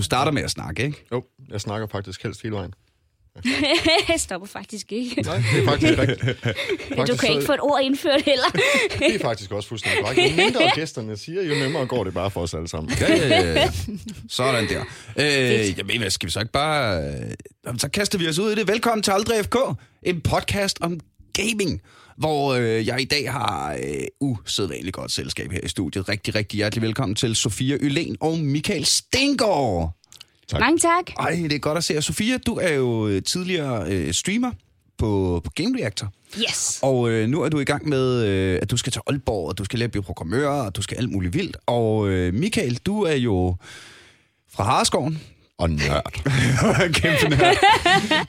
du starter med at snakke, ikke? Jo, jeg snakker faktisk helst hele vejen. Jeg stopper faktisk ikke. Nej, det er faktisk rigtigt. Du Faktisk, kan ikke få et ord indført heller. Det er faktisk også fuldstændig korrekt. Jo mindre gæsterne siger, jo nemmere går det bare for os alle sammen. Ja, ja, ja. Sådan der. Øh, jamen, hvad skal vi så ikke bare... Øh, jamen, så kaster vi os ud i det. Velkommen til Aldrig FK, en podcast om gaming, hvor øh, jeg i dag har øh, usædvanligt godt selskab her i studiet. Rigtig, rigtig hjertelig velkommen til Sofia Ylen og Michael Stengård. Tak. Mange tak. Ej, det er godt at se jer. Sofia, du er jo øh, tidligere øh, streamer på, på Game Reactor. Yes. Og øh, nu er du i gang med, øh, at du skal til Aalborg, og du skal lære at blive programmør, og du skal alt muligt vildt. Og øh, Michael, du er jo fra Harskoven. Og nørd. Kæmpe nørd.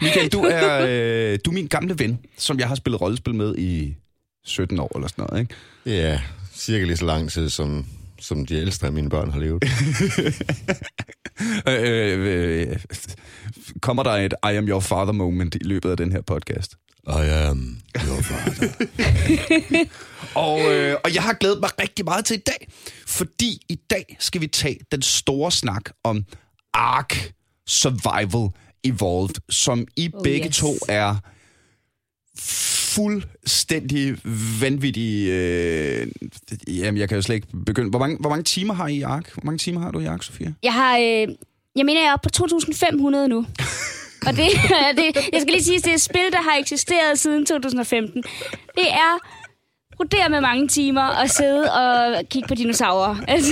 Michael, du er, øh, du er min gamle ven, som jeg har spillet rollespil med i 17 år eller sådan noget, ikke? Er cirka lige så lang tid, som, som de ældste af mine børn har levet. Øh, øh, kommer der et I am your father moment i løbet af den her podcast? I am your father. Og, øh, og jeg har glædet mig rigtig meget til i dag, fordi i dag skal vi tage den store snak om Ark Survival Evolved, som I Oh, begge yes. to er fuldstændig vanvittige... Øh, jamen, jeg kan jo slet ikke begynde. Hvor mange, hvor mange timer har I i Ark? Hvor mange timer har du i Ark, Sofia? Jeg har... Øh, jeg mener, jeg er oppe på 2.500 nu. Og det, det, jeg skal lige sige, at det er et spil, der har eksisteret siden 2015. Det er brodere med mange timer og sidde og kigge på dinosaurer. Altså,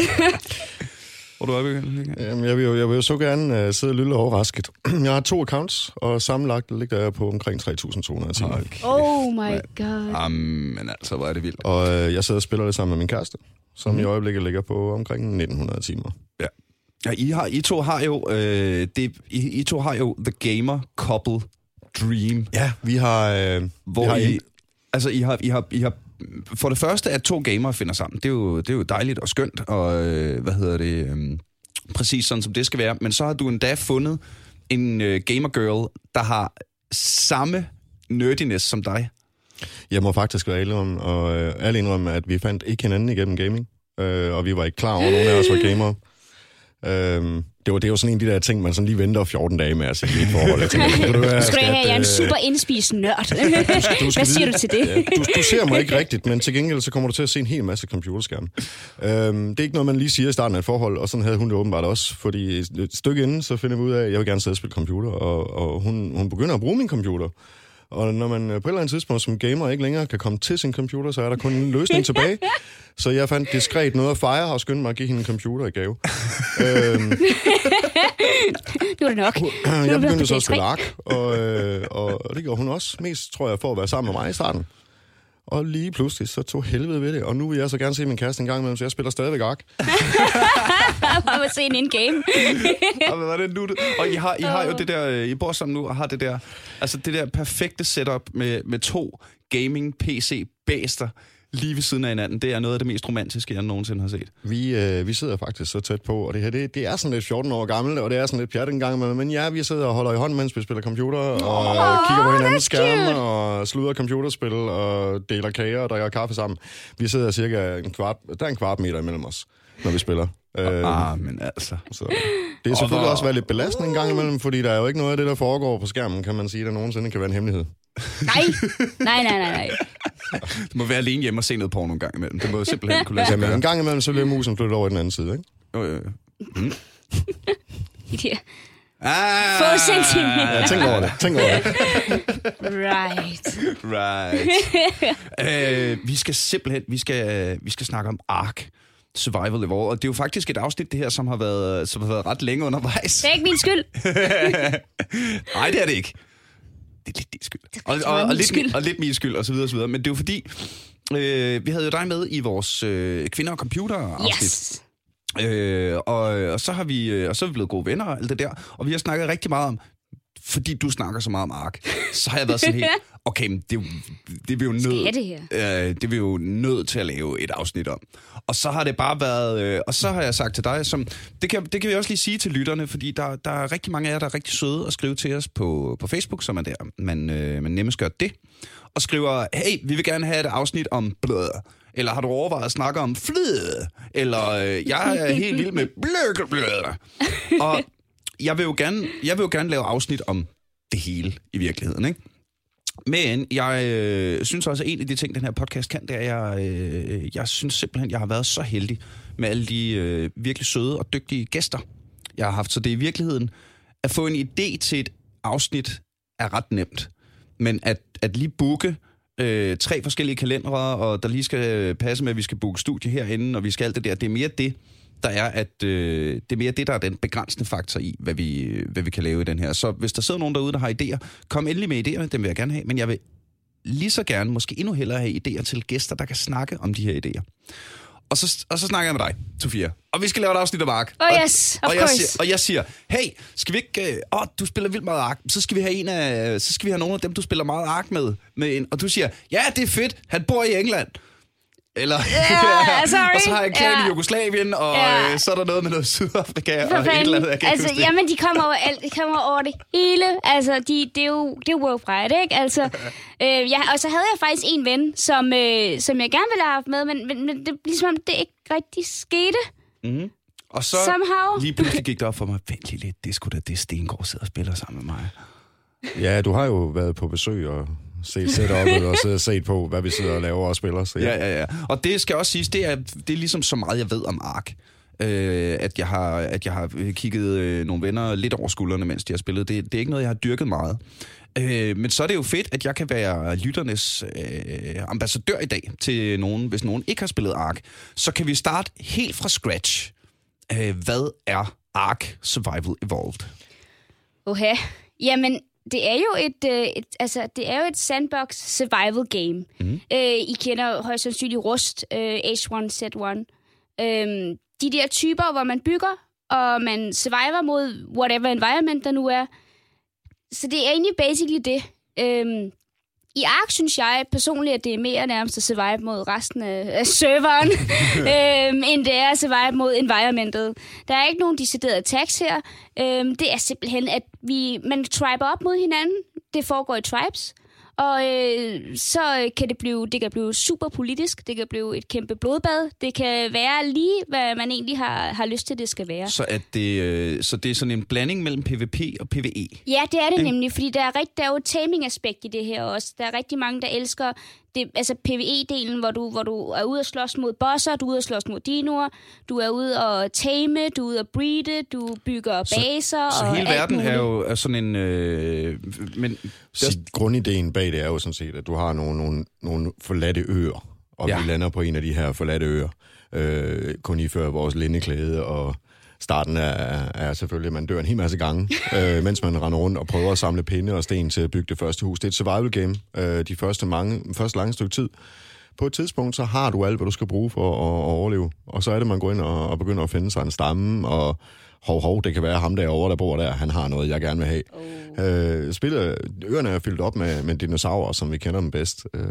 Hvor du er begyndt? Jamen, jeg, vil jo, jeg vil jo så gerne uh, sidde lidt overrasket. Jeg har to accounts, og sammenlagt ligger jeg på omkring 3.200 timer. Okay. oh my god. Jamen, altså, hvor er det vildt. Og uh, jeg sidder og spiller det sammen med min kæreste, som mm. i øjeblikket ligger på omkring 1.900 timer. Ja, I, har, I, to har jo, øh, det, I, I to har jo The Gamer Couple Dream. Ja, vi har... Uh, Hvor vi har I, en- altså, I har, I har, I har, for det første, at to gamere finder sammen, det er jo, det er jo dejligt og skønt, og øh, hvad hedder det, øh, præcis sådan som det skal være. Men så har du endda fundet en øh, gamer girl, der har samme nerdiness som dig. Jeg må faktisk være ærlig om, og øh, ærlig indrømme, at vi fandt ikke hinanden igennem gaming. Øh, og vi var ikke klar over, at nogen af os var gamere. Øhm, det, var, det var sådan en af de der ting, man sådan lige venter 14 dage med at sætte i et forhold. Jeg tænker, du hvad, Skal jeg have, jeg er en øh, super indspist nørd. Hvad siger vide- du til det? Ja, du, du ser mig ikke rigtigt, men til gengæld så kommer du til at se en hel masse computerskærme. Øhm, det er ikke noget, man lige siger i starten af et forhold, og sådan havde hun det åbenbart også, fordi et stykke inden, så finder vi ud af, at jeg vil gerne sidde og spille computer, og, og hun, hun begynder at bruge min computer. Og når man øh, på et eller andet tidspunkt som gamer ikke længere kan komme til sin computer, så er der kun en løsning tilbage. Så jeg fandt diskret noget at fejre og skyndte mig at give hende en computer i gave. øhm, Nu er det nok. jeg begyndte så at spille ark, og, øh, og, og det gjorde hun også. Mest, tror jeg, for at være sammen med mig i starten. Og lige pludselig, så tog helvede ved det. Og nu vil jeg så gerne se min kæreste en gang imellem, så jeg spiller stadigvæk ark. Jeg må se en in-game. Og hvad var det nu? Og I har, I har jo det der, øh, I bor sammen nu og har det der, altså det der perfekte setup med, med to gaming-PC-bæster lige ved siden af hinanden. Det er noget af det mest romantiske, jeg nogensinde har set. Vi, øh, vi sidder faktisk så tæt på, og det her, det, det er sådan lidt 14 år gammelt, og det er sådan lidt pjat en gang imellem. Men ja, vi sidder og holder i hånden, mens vi spiller computer, og oh, kigger på hinandens skærme, og sluder computerspil, og deler kager og drikker kaffe sammen. Vi sidder cirka en kvart, der er en kvart meter imellem os, når vi spiller. Øh, Ah, men altså. Så det er selvfølgelig også været lidt belastende en gang imellem, fordi der er jo ikke noget af det, der foregår på skærmen, kan man sige, der nogensinde kan være en hemmelighed. Nej. Nej, nej, nej, nej. Du må være alene hjemme og se noget porno en gang imellem. Det må simpelthen kunne lade sig Jamen, en gang imellem, så bliver musen flyttet over i den anden side, ikke? Jo, jo, jo. De der Ah, få centimeter. Ja, tænk over det. Tænk over det. Right. Right. uh, vi skal simpelthen, vi skal, vi skal snakke om Ark. Survival Evolved. Og det er jo faktisk et afsnit, det her, som har været, som har været ret længe undervejs. Det er ikke min skyld. Nej, det er det ikke. Det er lidt din skyld. Og, og, og, min lidt, skyld. og lidt min skyld, og så videre, og så videre. Men det er jo fordi, øh, vi havde jo dig med i vores øh, kvinder og computer afsnit. Yes. Øh, og, og, så har vi, øh, og så er vi blevet gode venner og alt det der. Og vi har snakket rigtig meget om, fordi du snakker så meget om ark, så har jeg været sådan helt, okay, men det, er det er vi jo nødt, det her? øh, det er vi jo nødt til at lave et afsnit om. Og så har det bare været, øh, og så har jeg sagt til dig, som, det, kan, det kan vi også lige sige til lytterne, fordi der, der er rigtig mange af jer, der er rigtig søde og skrive til os på, på Facebook, som er der, man, øh, man nemmest gør det, og skriver, hey, vi vil gerne have et afsnit om blød. Eller har du overvejet at snakke om fløde? Eller øh, jeg er helt vild med blød, blød. Og jeg vil, jo gerne, jeg vil jo gerne lave afsnit om det hele i virkeligheden, ikke? Men jeg øh, synes også, at en af de ting, den her podcast kan, det er, at jeg, øh, jeg synes simpelthen, jeg har været så heldig med alle de øh, virkelig søde og dygtige gæster, jeg har haft. Så det er i virkeligheden, at få en idé til et afsnit er ret nemt. Men at, at lige booke øh, tre forskellige kalendere, og der lige skal passe med, at vi skal booke studie herinde, og vi skal alt det der, det er mere det, der er, at øh, det er mere det, der er den begrænsende faktor i, hvad vi, hvad vi kan lave i den her. Så hvis der sidder nogen derude, der har idéer, kom endelig med idéer, dem vil jeg gerne have, men jeg vil lige så gerne, måske endnu hellere have idéer til gæster, der kan snakke om de her idéer. Og så, og så snakker jeg med dig, Sofia. Og vi skal lave et afsnit af Mark. Oh og, yes, of og jeg, siger, og jeg siger, hey, skal vi ikke... øh, Åh, du spiller vildt meget ark. Så skal vi have en af... Så skal vi have nogle af dem, du spiller meget ark med. med en, og du siger, ja, det er fedt. Han bor i England. Eller, Ja, sorry. og så har jeg klan Ja. i Jugoslavien, og Ja. øh, så er der noget med noget Sydafrika, For og et eller andet, jeg fanden. kan Altså, jamen, de kommer over alt. De kommer over det hele. Altså, de, det er jo det er jo worldwide, ikke? Altså, øh, ja, og så havde jeg faktisk en ven, som, øh, som jeg gerne ville have haft med, men, men, men det er ligesom om det ikke rigtig skete. Og så Somehow. lige pludselig gik det op for mig, vent lige lidt, det skulle da det Stengård sidder og spiller sammen med mig. Ja, du har jo været på besøg og set setup'et og og set på, hvad vi sidder og laver og spiller. Så Ja, ja, ja. Og det skal også siges, det er, det er ligesom så meget, jeg ved om Ark. Øh, at, jeg har, at jeg har kigget øh, nogle venner lidt over skuldrene, mens de har spillet. Det, det er ikke noget, jeg har dyrket meget. Øh, men så er det jo fedt, at jeg kan være lytternes øh, ambassadør i dag til nogen, hvis nogen ikke har spillet Ark. Så kan vi starte helt fra scratch. Øh, hvad er Ark Survival Evolved? Okay. Jamen, det er jo et, øh, et, altså, det er jo et sandbox survival game. Mm. Øh, I kender højst sandsynligt Rust, øh, H1Z1. Øh, de der typer, hvor man bygger, og man survivor mod whatever environment der nu er. Så det er egentlig basically det. Øh, i Ark synes jeg personligt, at det er mere nærmest at survive mod resten af, af serveren, øhm, end det er at survive mod environmentet. Der er ikke nogen deciderede attacks her. Øhm, det er simpelthen, at vi, man triber op mod hinanden. Det foregår i tribes. Og øh, så kan det blive, det kan blive super politisk, det kan blive et kæmpe blodbad, det kan være lige, hvad man egentlig har, har lyst til, det skal være. Så, at det, øh, så det er sådan en blanding mellem PvP og PvE. Ja, det er det nemlig, fordi der er, rigt, der er jo et taming-aspekt i det her også. Der er rigtig mange, der elsker det, altså PvE-delen, hvor du, hvor du er ude og slås mod bosser, du er ude og slås mod dinoer, du er ude og tame, du er ude og breede, du bygger baser Så og hele alt verden muligt. er jo er sådan en... Øh, men Så grundideen bag det er jo sådan set, at du har nogle, nogle, nogle forladte øer, og Ja. ja. vi lander på en af de her forladte øer, øh, kun ifører vores lindeklæde, og starten er, er selvfølgelig, at man dør en hel masse gange, øh, mens man render rundt og prøver at samle pinde og sten til at bygge det første hus. Det er et survival game, øh, de første, mange, første lange stykke tid. På et tidspunkt, så har du alt, hvad du skal bruge for at, at overleve. Og så er det, man går ind og, og begynder at finde sig en stamme, og hov, hov, det kan være ham derovre, der bor der, han har noget, jeg gerne vil have. Oh. Øh, spillet, øerne er fyldt op med, med dinosaurer, som vi kender dem bedst. Øh,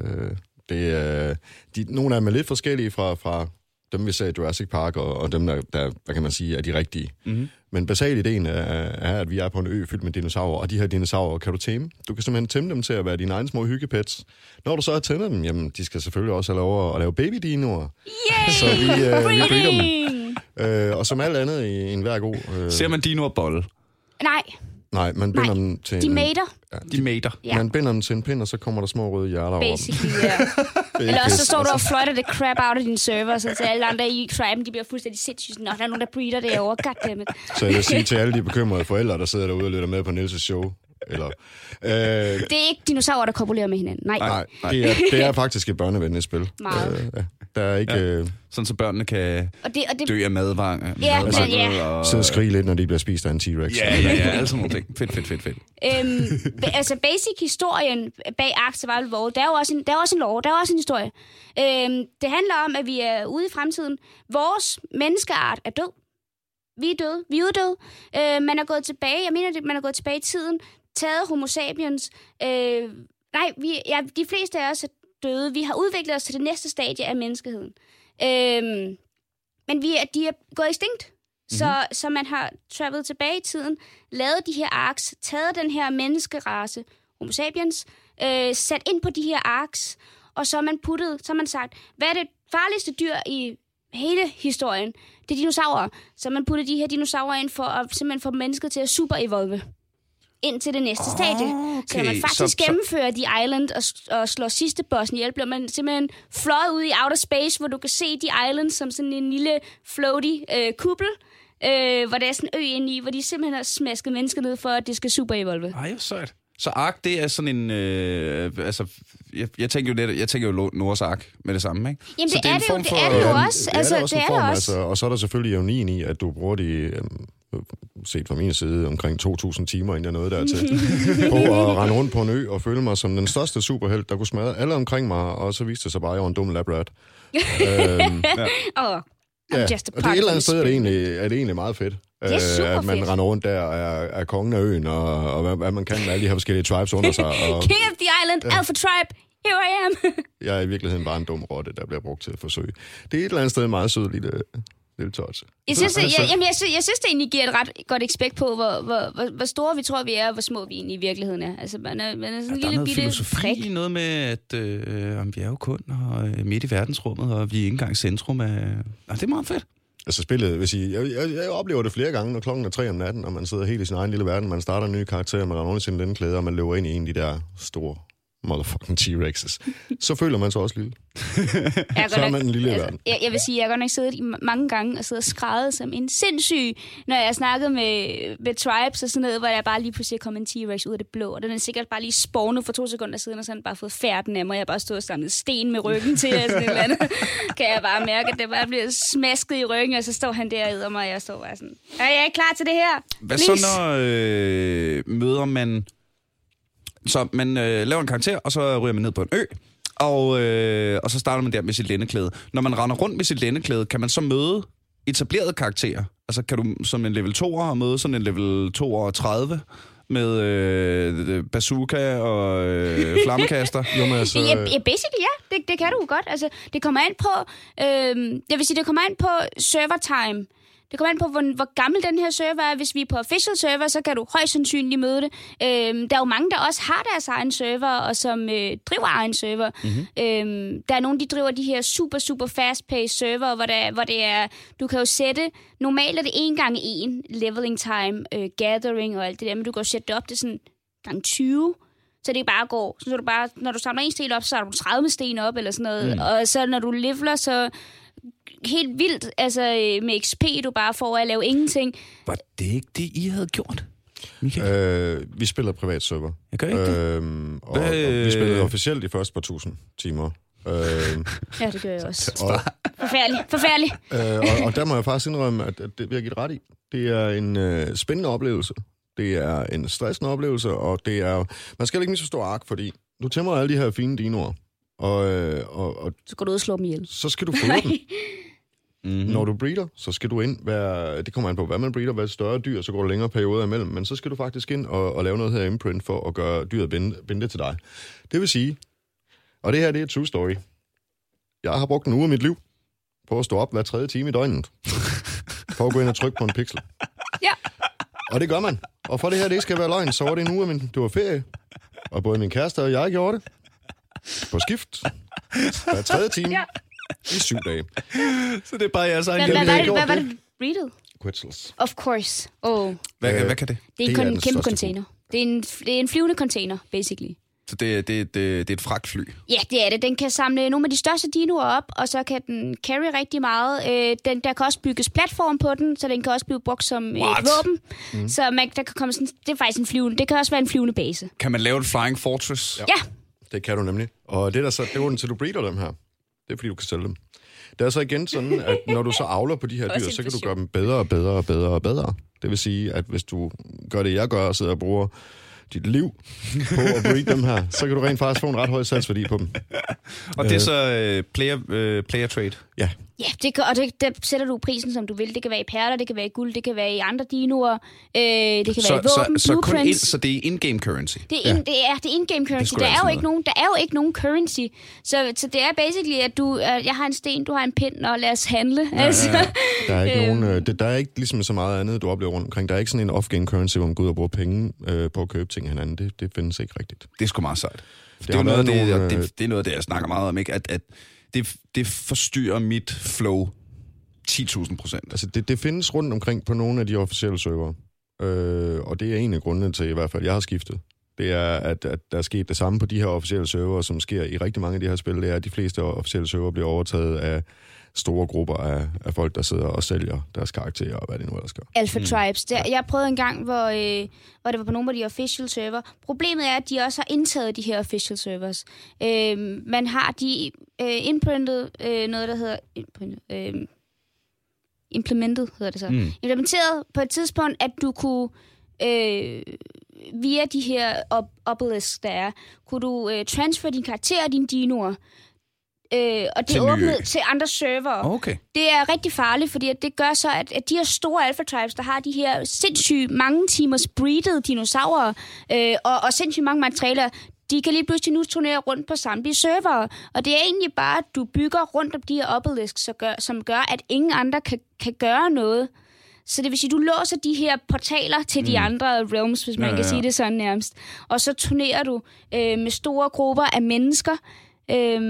det, er- de, nogle af dem er lidt forskellige fra, fra dem, vi ser i Jurassic Park, og, og dem, der, der, hvad kan man sige, er de rigtige. Mm-hmm. Men basal ideen er, er, at vi er på en ø fyldt med dinosaurer, og de her dinosaurer kan du tæmme. Du kan simpelthen tæmme dem til at være dine egne små hyggepets. Når du så har tæmmet dem, jamen, de skal selvfølgelig også have lov at lave babydinoer. Yay! Så vi, øh, vi breeder dem. Øh, og som alt andet i en hver god... Øh, ser man dino og bolle? Nej, nej, man binder Nej, dem til de en, mater, De mater. Ja. Man binder dem til en pind, og så kommer der små røde hjerter over basically, ja. Det er Eller også så står du og fløjter det crap out af din server, så til alle andre i triben, de bliver fuldstændig sindssyge. Nå, der er nogen, der breeder derovre. Goddammit. Så jeg vil sige til alle de bekymrede forældre, der sidder derude og lytter med på Niels' show, eller... Øh, Det er ikke dinosaurer, der kopulerer med hinanden. Nej. nej, det er, det er faktisk et børnevenligt spil. Meget. Øh, ja, der er ikke... Øh, Sådan så børnene kan Og det, og det, dø af madvang. Ja, men ja. Og, sidde og skrige lidt, når de bliver spist af en T-Rex. Ja, ja, ja, alle sådan nogle ting. Fedt, fedt, fedt, fedt. øhm, altså basic historien bag Ark Survival Evolved, der er jo også en, der er også en lore, der er også en historie. Øhm, det handler om, at vi er ude i fremtiden. Vores menneskeart er død. Vi er døde. Vi er uddøde. Øh, man er gået tilbage. Jeg mener, det- man er gået tilbage i tiden. Taget homo sapiens. Øh, nej, vi, ja, de fleste af os er døde. Vi har udviklet os til det næste stadie af menneskeheden. Øh, men vi er, de er gået. Så, mm-hmm. så man har travelet tilbage i tiden, lavet de her arks, taget den her menneskerace, Homo sapiens, øh, sat ind på de her arks, og så har man puttet, så har man sagt, hvad er det farligste dyr i hele historien, det er dinosaurer. Så man putter de her dinosaurer ind for at simpelthen få mennesket til at super-evolve ind til det næste oh, stadie. Så når man okay. faktisk Så- så, så- gennemfører The Island og, og slår sidste bossen ihjel, bliver man simpelthen fløjet ud i outer space, hvor du kan se The Island som sådan en lille floaty øh, kuppel, øh, hvor der er sådan en ø inde i, hvor de simpelthen har smasket mennesker ned for, at det skal super-evolve. Ej, hvor sejt. Så Ark, det er sådan en... Øh, altså, jeg, jeg tænker jo lidt, jeg tænker jo Noahs Ark med det samme, ikke? Jamen, Så det, er det jo, form det for- er det jo Ja, også. det Altså, er det også det er form, det også. Altså, og så er der selvfølgelig ironien i, at du bruger de, øhm, set fra min side, omkring 2.000 timer, inden jeg nåede dertil, på at rende rundt på en ø og føle mig som den største superhelt, der kunne smadre alle omkring mig, og så viste det sig bare, at jeg var en dum labrat. øhm, Oh, ja, just a og det er et eller andet sted, er det, egentlig, er det egentlig meget fedt. Det er super at man fedt. render rundt der og er, er kongen af øen, og, og hvad, hvad, man kan med alle de her forskellige tribes under sig. Og King of the Island, Alpha Tribe, here I am. jeg er i virkeligheden bare en dum rotte, der bliver brugt til at forsøge. Det er et eller andet sted en meget sød lille, lille tots. Jeg synes, det, Altså- jeg, jamen, jeg, synes, jeg synes, det egentlig giver et ret godt ekspekt på, hvor, hvor, hvor, hvor store vi tror, vi er, og hvor små vi egentlig i virkeligheden er. Altså, man er, man er sådan en Der er lille noget bitte filosofi prik. noget med, at øh, om vi er jo kun og, øh, midt i verdensrummet, og vi er ikke engang centrum af... Ja, det er meget fedt. Altså spillet, hvis I, jeg, jeg, jeg, oplever det flere gange, når klokken er tre om natten, og man sidder helt i sin egen lille verden, man starter en ny karakter, man render rundt i sin lille klæder, og man løber ind i en af de der store motherfucking T-Rexes. Så føler man sig også lille. Jeg Så er man en lille altså, verden. jeg, jeg vil sige, jeg har godt nok siddet i mange gange og siddet og skrevet som en sindssyg, når jeg har snakket med, med tribes og sådan noget, hvor der bare lige pludselig kommet en T-Rex ud af det blå, og den er sikkert bare lige spawnet for to sekunder siden, og så har den bare fået færden af mig, og jeg bare stået og samlet sten med ryggen til, og sådan et eller andet. kan jeg bare mærke, at det bare bliver smasket i ryggen, og så står han der og æder mig, og jeg står bare sådan, er jeg ikke klar til det her? Hvad Please." så, når øh, møder man... Så man øh, laver en karakter, og så ryger man ned på en ø, og, øh, og så starter man der med sit lændeklæde. Når man render rundt med sit lændeklæde, kan man så møde etablerede karakterer? Altså kan du som en level 2'er møde sådan en level 32 med øh, bazooka og øh, flammekaster? Jo, men altså, Ja, ja, basically ja, det, det kan du godt. Altså, det kommer an på, øhm, jeg vil sige, det kommer an på server time. Det kommer an på, hvor, hvor gammel den her server er. Hvis vi er på official server, så kan du højst sandsynligt møde det. Øhm, der er jo mange, der også har deres egen server, og som øh, driver egen server. Mm-hmm. Øhm, der er nogle, de driver de her super, super fast-paced server, hvor, der, hvor det er, du kan jo sætte, normalt er det en gang en leveling time, øh, gathering og alt det der, men du kan jo sætte det op til sådan gang 20. Så det bare går. Så du bare, når du samler en sten op, så har du 30 sten op, eller sådan noget. Mm. Og så når du leveler, så helt vildt, altså øh, med XP, du bare får af at lave ingenting. Var det ikke det, I havde gjort, Michael? øh, vi spiller privat server. Jeg gør ikke det. Øhm, og, og vi spillede officielt de første par tusind timer. Øhm, Ja, det gør jeg også. og, Forfærdeligt, forfærdeligt. øh, og, og der må jeg faktisk indrømme, at, at det vil jeg give det ret i. Det er en øh, spændende oplevelse. Det er en stressende oplevelse, og det er... Man skal ikke misforstå ark, fordi du tæmmer alle de her fine dinoer, og, øh, og, og Så går du ud og slår dem ihjel. så skal du fodre dem. Mm-hmm. Når du breeder, så skal du ind, være, det kommer an på, hvad man breeder, hvad større dyr, så går der længere perioder imellem, men så skal du faktisk ind og, og lave noget her imprint for at gøre dyret binde, binde til dig. Det vil sige, og det her det er true story, jeg har brugt en uge af mit liv på at stå op hver tredje time i døgnet, for at gå ind og trykke på en pixel. Ja. Og det gør man. Og for det her, det ikke skal være løgn, så var det en uge af min, det var ferie, og både min kæreste og jeg gjorde det. På skift. Hver tredje time. Ja. I syv dage. Så det er bare jeres egen lille... hvad, var det. Readed? Quetzals. Of course. Oh, Hvad, Øh, hvad kan det? det er Det kun er en den kæmpe container. Det er, en, det er en flyvende container, basically. Så det, det, det, det er et fragtfly. Ja, det er det. Den kan samle nogle af de største dinoer op, og så kan den carry rigtig meget. Øh, den, der kan også bygges platform på den, så den kan også blive brugt som et What? våben. Mm. Så man, der kan komme sådan, det er faktisk en flyvende. Det kan også være en flyvende base. Kan man lave et flying fortress? Ja. Ja, Det kan du nemlig. Og det er der så, det er grunden til, du breeder dem her. Det er, fordi du kan sælge dem. Det er så igen sådan, at når du så avler på de her dyr, så kan du gøre dem bedre og bedre og bedre og bedre. Det vil sige, at hvis du gør det, jeg gør, og sidder og bruger dit liv på at breed dem her, så kan du rent faktisk få en ret høj salgsværdi på dem. Og det er så øh, player, øh, player trade. Ja, ja det kan, og det, der sætter du prisen, som du vil. Det kan være i perler, det kan være i guld, det kan være i andre dinoer, øh, det kan Så, være i våben, så, så, kun in, blueprints. så det er in-game currency. Det er, in, det er, det er in-game currency. skulle Der er, jo ikke nogen, der er jo ikke nogen currency. Så, så det er basically, at du, at jeg har en sten, du har en pind, og lad os handle. Ja, altså. der er ikke Øhm. nogen, øh, det, der er ikke ligesom så meget andet, du oplever rundt omkring. Der er ikke sådan en off-game currency, hvor man går ud og bruger penge øh, på at købe ting af hinanden. Det, det findes ikke rigtigt. Det er sgu meget sejt. Det, det, er noget det, nogle, og øh, det, det er noget af det, jeg snakker meget om, ikke? At, at det, det forstyrrer mit flow 10.000 procent. Altså, det, det findes rundt omkring på nogle af de officielle server. Øh, og det er en af grundene til, i hvert fald, jeg har skiftet. Det er, at, at der er sket det samme på de her officielle server, som sker i rigtig mange af de her spil. Det er, at de fleste officielle server bliver overtaget af store grupper af, af folk, der sidder og sælger deres karakterer og hvad det nu ellers gør. Alpha mm. Tribes. Der, jeg prøvede en gang, hvor, øh, hvor det var på nogle af de official server. Problemet er, at de også har indtaget de her official servers. Øh, man har de øh, imprintet øh, noget, der hedder... Imprintet, øh, implementet, hedder det så. Mm. Implementeret på et tidspunkt, at du kunne... Øh, via de her ob- obelisks, der er, kunne du øh, transfer din karakter og dine dinoer Øh, og det er åbnet til andre server. Okay. Det er rigtig farligt, fordi det gør så, at, at de her store alpha tribes, der har de her sindssygt mange timers breeded dinosaurer, øh, og, og sindssygt mange materialer, de kan lige pludselig nu turnere rundt på samtlige server. Og det er egentlig bare, at du bygger rundt om de her obelisks, som gør, at ingen andre kan, kan gøre noget. Så det vil sige, at du låser de her portaler til mm. de andre realms, hvis man ja, ja, ja. kan sige det sådan nærmest. Og så turnerer du øh, med store grupper af mennesker. Øh,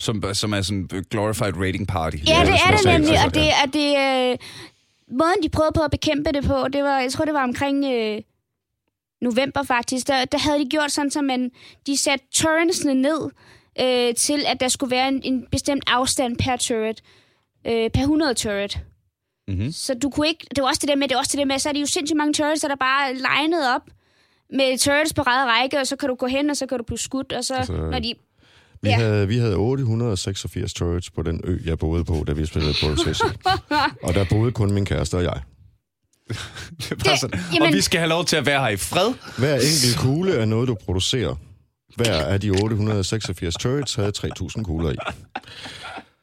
som, som er sådan glorified rating party. Ja, det er det nemlig, og det er det... Øh, måden, de prøvede på at bekæmpe det på, det var, jeg tror, det var omkring øh, november faktisk, der, der havde de gjort sådan, at man, de satte turretsene ned øh, til, at der skulle være en, en bestemt afstand per turret. Øh, per 100 turret. Mm-hmm. Så du kunne ikke... Det var også det der med, det var også det der med, så er det jo sindssygt mange turrets, der bare legnet op med turrets på række, og så kan du gå hen, og så kan du blive skudt, og så altså, når de vi, ja. havde, vi havde 886 turrets på den ø, jeg boede på, da vi spillede på Session. og der boede kun min kæreste og jeg. det det, sådan. Jamen... Og vi skal have lov til at være her i fred. Hver enkelt kugle er noget, du producerer. Hver af de 886 turrets havde 3.000 kugler i.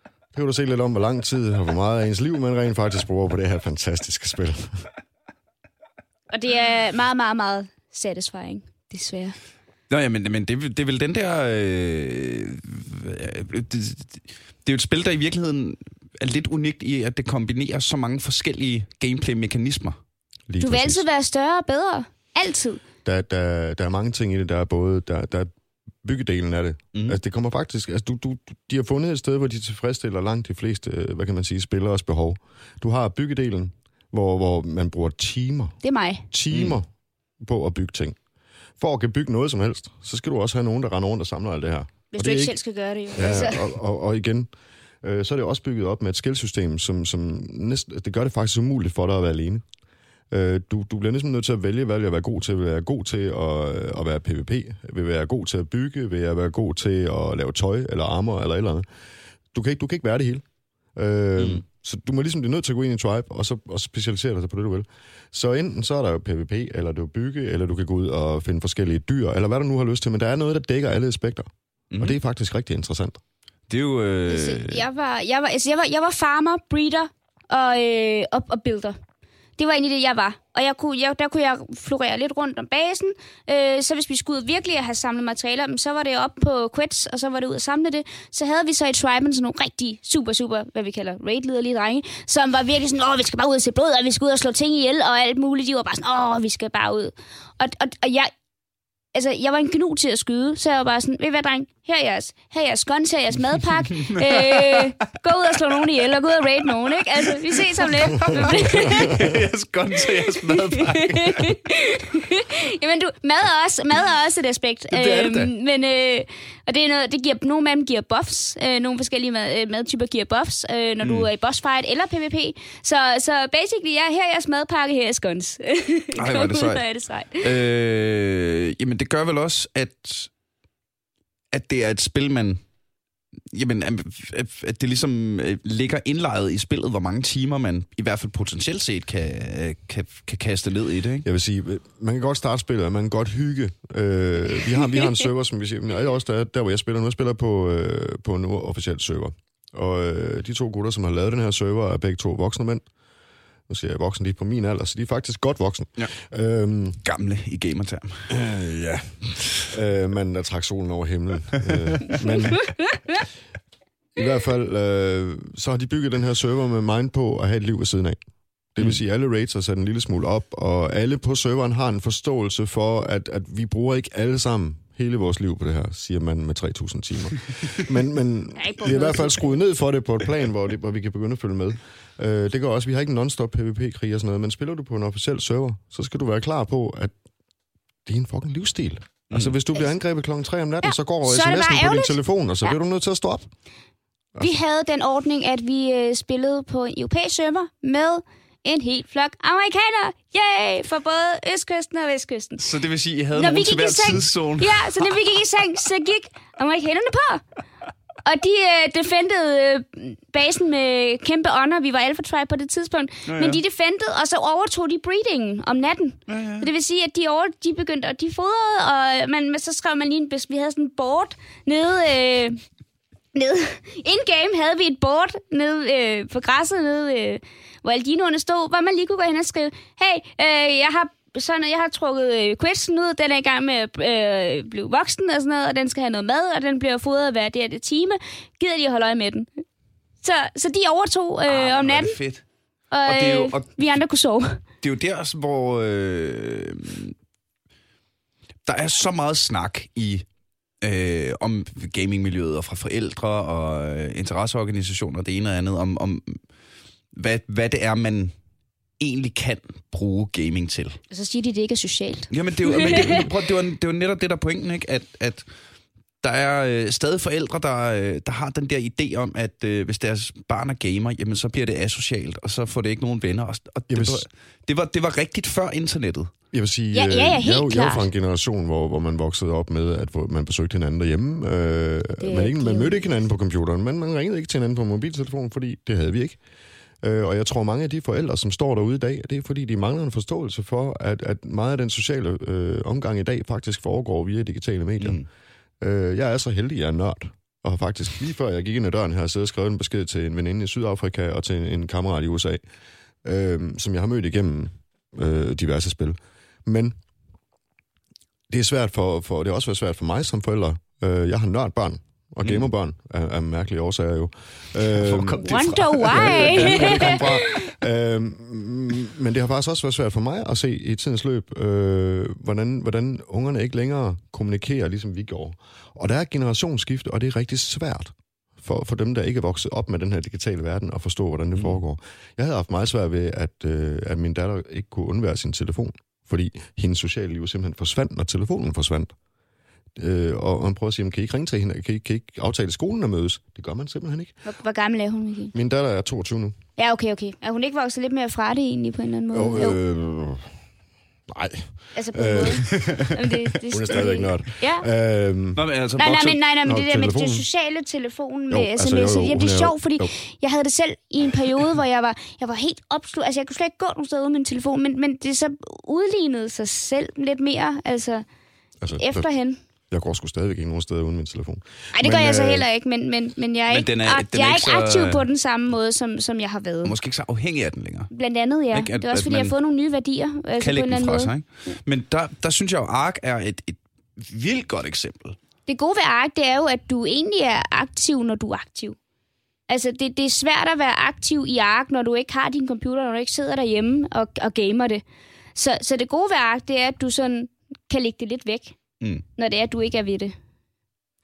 Det kan du se lidt om, hvor lang tid og hvor meget af ens liv man rent faktisk bruger på det her fantastiske spil. Og det er meget, meget, meget satisfying, desværre. Nå ja, men, men det, det er vel den der... Øh, det, det er jo et spil, der i virkeligheden er lidt unikt i, at det kombinerer så mange forskellige gameplay-mekanismer. Lige du vil præcis. altid være større og bedre. Altid. Der, der, der er mange ting i det. Der er både der, der er byggedelen af det. Mm. Altså, det kommer faktisk... Altså, du, du, de har fundet et sted, hvor de tilfredsstiller langt de fleste, hvad kan man sige, spilleres behov. Du har byggedelen, hvor, hvor man bruger timer. Det er mig. Timer mm. på at bygge ting for at kan bygge noget som helst, så skal du også have nogen, der render rundt og samler alt det her. Hvis og du ikke selv skal gøre det, jo. Ja, altså. og, og, og igen, øh, så er det også bygget op med et skillsystem, som, som næsten, det gør det faktisk umuligt for dig at være alene. Øh, du, du bliver næsten nødt til at vælge, hvad jeg være god til. Vil jeg være god til at, at være PvP? Vil jeg være god til at bygge? Vil jeg være god til at lave tøj eller armor eller et eller andet? Du kan ikke, du kan ikke være det hele. Øh, mm. Så du må ligesom blive nødt til at gå ind i Tribe, og så og specialisere dig på det, du vil. Så enten så er der jo PvP, eller du bygge, eller du kan gå ud og finde forskellige dyr, eller hvad du nu har lyst til, men der er noget, der dækker alle aspekter. Mm-hmm. Og det er faktisk rigtig interessant. Det er jo... Øh... Jeg, var, jeg, var, altså, jeg, var, jeg var farmer, breeder og, øh, og, og builder. Det var egentlig det, jeg var. Og jeg kunne, jeg, der kunne jeg florere lidt rundt om basen. Øh, så hvis vi skulle ud virkelig have samlet materialer, så var det op på Quets, og så var det ud at samle det. Så havde vi så i Triben sådan nogle rigtig super, super, hvad vi kalder raid lige drenge, som var virkelig sådan, åh, vi skal bare ud og se blod, og vi skal ud og slå ting ihjel, og alt muligt. De var bare sådan, åh, vi skal bare ud. Og, og, og jeg, altså, jeg var en gnu til at skyde, så jeg var bare sådan, ved hvad, dreng, her er jeres, her er jeres guns, her er jeres madpakke. øh, gå ud og slå nogen ihjel, og gå ud og raid nogen, ikke? Altså, vi ses om lidt. jeres guns, her jeres madpakke. Jamen, du, mad er også, mad er også et aspekt. Det er det da. Øhm, men, øh, og det er noget, det giver, nogle af dem giver buffs, øh, nogle forskellige mad, øh, madtyper giver buffs, øh, når mm. du er i boss fight eller PvP. Så, så basically, ja, her er jeres madpakke, her er jeres guns. Ej, hvor er det sejt. er det sejt. Øh, jamen, det gør vel også, at at det er et spil, man... Jamen, at det ligesom øh, ligger indlejret i spillet, hvor mange timer man i hvert fald potentielt set kan, kan, kan kaste ned i det, ikke? Jeg vil sige, man kan godt starte spillet, og man kan godt hygge. Øh, vi, har, vi har en server, som vi siger, men jeg også der, der, hvor jeg spiller nu, jeg spiller på, øh, på en officiel server. Og øh, de to gutter, som har lavet den her server, er begge to voksne mænd nu siger jeg voksen, er på min alder, så de er faktisk godt voksne. Ja. Øhm, Gamle i gamerterm. Øh, ja. øh, men der trak solen over himlen. øh, men i hvert fald, øh, så har de bygget den her server med mind på at have et liv ved siden af. Det vil mm. sige, at alle rates har sat en lille smule op, og alle på serveren har en forståelse for, at, at vi bruger ikke alle sammen hele vores liv på det her, siger man med 3.000 timer. men men er vi har i hvert fald skruet ned for det på et plan, hvor, det, hvor vi kan begynde at følge med. Øh, det gør også, vi har ikke non-stop PvP-krig og sådan noget, men spiller du på en officiel server, så skal du være klar på, at det er en fucking livsstil. Mm. Altså, hvis du bliver angrebet klokken 3 om natten, ja, så går så er sms'en på din telefon, og så Ja. bliver du nødt til at stå op. Vi havde den ordning, at vi øh, spillede på en europæisk server med en hel flok amerikanere. Yay! For både Østkysten og Vestkysten. Så det vil sige, at I havde Når nogen til hver seng, tidszone? ja, så når vi gik i seng, så gik amerikanerne på. Og de øh, defendede øh, basen med kæmpe ånder. Vi var Alpha Tribe på det tidspunkt. Ja, ja. Men de defendede, og så overtog de breedingen om natten. Ja, ja. Så det vil sige, at de, over, de begyndte, og de fodrede, og man, men så skrev man lige en Vi havde sådan en board nede... Øh, nede. In-game havde vi et board nede øh, på græsset, nede, øh, hvor alle dinoerne stod, hvor man lige kunne gå hen og skrive, hey, øh, jeg har sådan, jeg har trukket øh, quizzen ud, den er i gang med at øh, blive voksen og sådan noget, og den skal have noget mad, og den bliver fodret hver det, det time. Gider de at holde øje med den? Så, så de overtog øh, Ah, om er det natten, fedt. og, Og det er jo- øh, og- vi andre kunne sove. Det er jo der, hvor øh, der er så meget snak i øh, om gamingmiljøet og fra forældre og øh, interesseorganisationer og det ene og andet, om, om hvad, hvad det er, man egentlig kan bruge gaming til. Og så siger de, at det ikke er socialt. Jamen, det er jo, men det, prøv, det, var, det jo netop det, der er pointen, ikke? At, at der er øh, stadig forældre, der, øh, der har den der idé om, at øh, hvis deres barn er gamer, jamen så bliver det asocialt, og så får det ikke nogen venner. Og, og det, var, det, var, det var rigtigt før internettet. Jeg vil sige, Ja, ja, ja, øh, helt jeg, er jeg er fra en generation, hvor, hvor man voksede op med, at hvor man besøgte hinanden derhjemme. Øh, man, ikke, man mødte ikke hinanden på computeren, men man ringede ikke til hinanden på mobiltelefonen, fordi det havde vi ikke. Øh, og jeg tror, mange af de forældre, som står derude i dag, det er fordi, de mangler en forståelse for, at, at meget af den sociale øh, omgang i dag faktisk foregår via digitale medier. Mm. Øh, jeg er så heldig, at jeg er nørd. Og har faktisk lige før jeg gik ind ad døren her, siddet og skrevet en besked til en veninde i Sydafrika og til en, en kammerat i USA, øh, som jeg har mødt igennem øh, diverse spil. Men det er svært for, for det er også været svært for mig som forælder. Øh, jeg har nørdbørn og gamerbørn af, af mærkelige årsager jo. Øh, fra? Wonder why? Øhm, men det har faktisk også været svært for mig at se i tidens løb, øh, hvordan, hvordan ungerne ikke længere kommunikerer, ligesom vi gjorde. Og der er et generationsskifte, og det er rigtig svært for, for dem, der ikke er vokset op med den her digitale verden, at forstå, hvordan det foregår. Jeg havde haft meget svært ved, at, øh, at min datter ikke kunne undvære sin telefon, fordi hendes sociale liv simpelthen forsvandt, når telefonen forsvandt. Øh, og man prøver at sige, "Jamen, kan I ikke ringe til hende? Kan I, kan I ikke aftale skolen at mødes? Det gør man simpelthen ikke. Hvor, hvor gammel er hun, Michael? Min datter er 22 nu. Ja, okay, okay. Er hun ikke vokset lidt mere fra det egentlig på en eller anden måde? Jo, øh, nej, Altså på en øh, måde. Jamen, det, det, hun er stadigvæk nørd. Ja. Øhm, Nå, men altså, Nej, nej, men, nej, nej, men Nå, det der med telefonen. det sociale telefon med Jo, jo, altså, sms'er, jo, jo, jamen, det er sjovt, fordi jo. jeg havde det selv i en periode, hvor jeg var, jeg var helt opslut. Altså, jeg kunne slet ikke gå nogen steder uden min telefon, men, men det så udlignede sig selv lidt mere, altså altså, efterhen. Jeg går sgu stadigvæk ikke nogen steder uden min telefon. Nej, det gør jeg så øh, heller ikke, men, men, men jeg er Men ikke, den er- ak- den er jeg er ikke ikke så, aktiv øh, på den samme måde, som, som jeg har været. Måske ikke så afhængig af den længere. Blandt andet, ja. Ikke, at- det er også, at fordi jeg har fået nogle nye værdier. Altså, Kan på en lægge den anden fra måde. sig, ikke? Men der, der synes jeg jo, ARK er et, et vildt godt eksempel. Det gode ved ARK, det er jo, at du egentlig er aktiv, når du er aktiv. Altså, det, det er svært at være aktiv i ARK, når du ikke har din computer, når du ikke sidder derhjemme og, og gamer det. Så, så det gode ved ARK, det er, at du sådan kan lægge det lidt væk, Mm. når det er, at du ikke er ved det.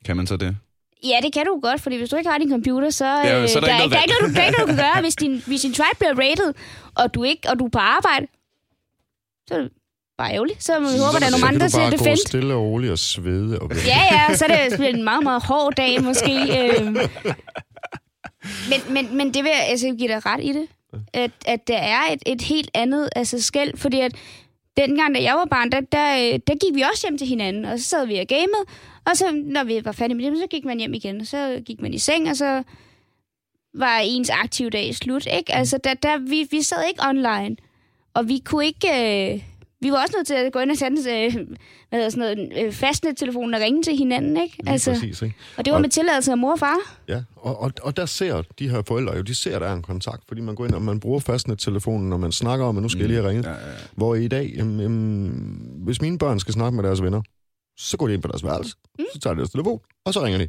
Kan man så det? Ja, det kan du godt, fordi hvis du ikke har din computer, så, Ja, øh, så er der der, ikke er, der, er ikke noget, du, der er ikke noget, du kan gøre. Hvis din, hvis din tribe bliver rated, og du, ikke, og du er på arbejde, så er det bare ærgerligt. Så må vi håbe, at der er nogle andre så til kan at du bare gå defend. stille og roligt og svede. Og Ja, ja, så er det en meget, meget hård dag måske. Øh. Men, men, men det vil jeg altså give dig ret i det. At, at der er et, et helt andet altså, skæld, fordi at dengang, da jeg var barn, der, der, der gik vi også hjem til hinanden, og så sad vi og gamede, og så, når vi var færdige med det, så gik man hjem igen, og så gik man i seng, og så var ens aktive dag slut, ikke? Altså, der, der, vi, vi sad ikke online, og vi kunne ikke... Øh, vi var også nødt til at gå ind og sende øh, hvad hedder sådan noget, øh, fastnettelefonen og ringe til hinanden, ikke? Lige altså, præcis, ikke? og det var Og- med tilladelse af mor og far. Ja, og, og, og der ser de her forældre jo, de ser, at der er en kontakt, fordi man går ind og man bruger fastnettelefonen, når man snakker om, at nu skal jeg lige have ringet. Ja, ja, ja. Hvor i dag, jamen, jamen, hvis mine børn skal snakke med deres venner, så går de ind på deres værelse, mm. så tager de deres telefon, og så ringer de.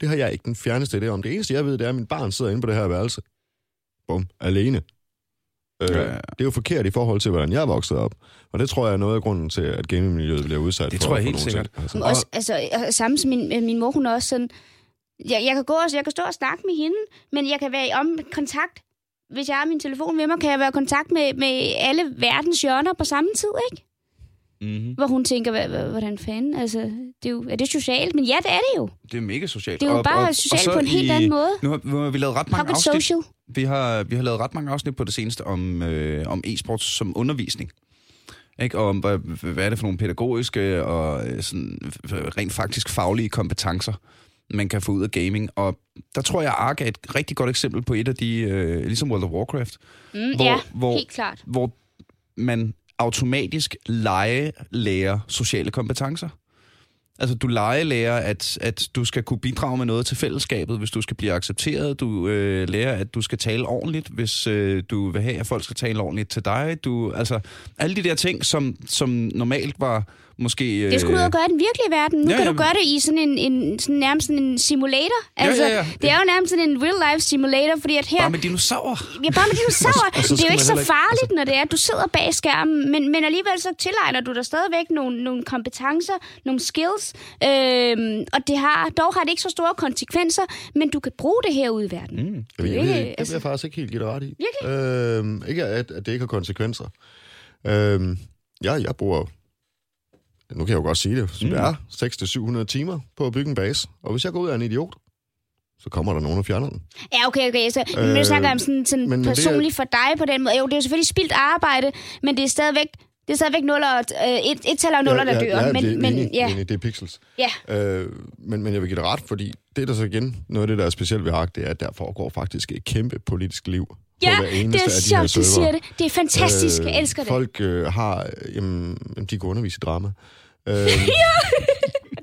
Det har jeg ikke den fjerneste idé om. Det eneste, jeg ved, det er, at min barn sidder inde på det her værelse. Bum, alene. Øh, Ja. Det er jo forkert i forhold til, hvordan jeg er vokset op. Og det tror jeg er noget af grunden til, at gamingmiljøet bliver udsat Det for, tror jeg helt sikkert. Altså. Og, også, altså, samme som min, min mor, hun er også sådan... Jeg, jeg, kan gå og, jeg kan stå og snakke med hende, men jeg kan være i om kontakt. Hvis jeg har min telefon med mig, kan jeg være i kontakt med, med alle verdens hjørner på samme tid, ikke? Mm-hmm. Hvor hun tænker, "Hva- hva- hvordan fanden? Altså, det er, jo, er det socialt? Men ja, det er det jo. Det er mega socialt. Det er jo bare socialt på en helt anden måde. Nu har, nu har vi lavet ret mange afsnit. social. Vi har, vi har lavet ret mange afsnit på det seneste om, øh, om e-sports som undervisning. Ikke? Og om, hvad, hvad er det for nogle pædagogiske og øh, sådan, rent faktisk faglige kompetencer, man kan få ud af gaming. Og der tror jeg, Ark er et rigtig godt eksempel på et af de, øh, ligesom World of Warcraft, Mm, Hvor- ja, hvor- helt klart. hvor man automatisk legelærer sociale kompetencer. Altså, du legelærer, at, at du skal kunne bidrage med noget til fællesskabet, hvis du skal blive accepteret. Du øh, lærer, at du skal tale ordentligt, hvis øh, du vil have, at folk skal tale ordentligt til dig. Du, altså, alle de der ting, som, som normalt var måske... Øh, Det skulle du ud og gøre i den virkelige verden. Nu ja, ja, kan ja. du gøre det i sådan en, en sådan nærmest sådan en simulator. Ja, Altså, ja, ja. Det er jo nærmest sådan en real-life simulator, fordi at her... Bare med dinosaurer. Ja, bare med dinosaurer. Og så det er jo ikke så heller ikke- farligt, når det er, at du sidder bag skærmen, men, men alligevel så tilegner du dig stadigvæk nogle, nogle kompetencer, nogle skills, øhm, og det har, dog har det ikke så store konsekvenser, men du kan bruge det her ude i verden. Mm. Jamen, Det er jeg, ikke- det altså- vil jeg faktisk ikke helt give dig ret i. Øhm, ikke at, at det ikke har konsekvenser. Øhm, ja, jeg bruger, nu kan jeg jo godt sige det, som Mm. det er, 600-700 timer på at bygge en base. Og hvis jeg går ud af en idiot, så kommer der nogen og fjerner den. Ja, okay, okay. Så, øh, Øh, nu snakker jeg om sådan, sådan men- men det er- personligt for dig på den måde. Jo, det er jo selvfølgelig spildt arbejde, men det er stadigvæk, det er stadigvæk nuller, og, øh, et, et tal og nuller, der dør. Ja, men, det, men, enig, ja, enig, det er pixels. ja. Øh, men, men jeg vil give dig ret, fordi det der så igen, noget af det, der er specielt ved Ark, det er, at der foregår faktisk et kæmpe politisk liv på Ja, hver eneste det er af de sjovt, du siger det. Det er fantastisk. Jeg elsker det. Folk øh, har, øh, jamen, jamen, de kan undervise i drama. Øh,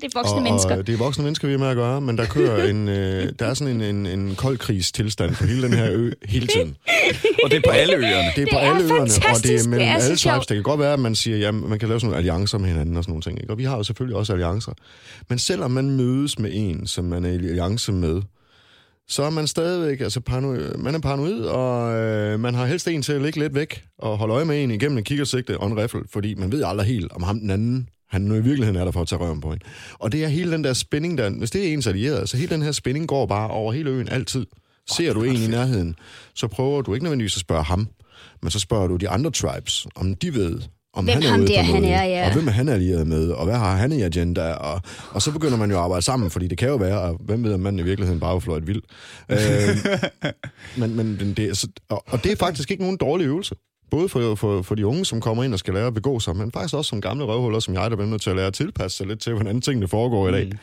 Det er voksne mennesker. Og det er voksne mennesker, vi har med at gøre, men der kører en, øh, der er sådan en, en, en kold krigstilstand på hele den her ø hele tiden. Og det er på alle øerne. Det er på er alle øerne, og det er mellem Det er alle tribes. Det kan godt være, at man siger, at man kan lave sådan nogle alliancer med hinanden og sådan nogle ting. Ikke? Og vi har jo selvfølgelig også alliancer. Men selvom man mødes med en, som man er i alliance med, så er man stadigvæk, altså paranoid, man er paranoid, og øh, man har helst en til at ligge lidt væk og holde øje med en igennem en kikkersigte og en riffel, fordi man ved aldrig helt, om ham den anden, han nu i virkeligheden er der for at tage røven på en. Og det er hele den der spænding, der, hvis det er ens allierede, så hele den her spænding går bare over hele øen altid. Ser du en i nærheden, så prøver du ikke nødvendigvis at spørge ham, men så spørger du de andre tribes, om de ved, om Hvem han er ham der, han er, ja. og hvem er han allieret med, og hvad har han i agenda, og, og så begynder man jo at arbejde sammen, fordi det kan jo være, og hvem ved, om manden i virkeligheden bare fløjt vild. Øh, men, men det, er så- og, og det er faktisk ikke nogen dårlig øvelse. Både for, for, for de unge, som kommer ind og skal lære at begå sig, men faktisk også som gamle røvhuller, som jeg, der bliver nødt til at lære at tilpasse sig lidt til, hvordan tingene foregår i dag. Mm.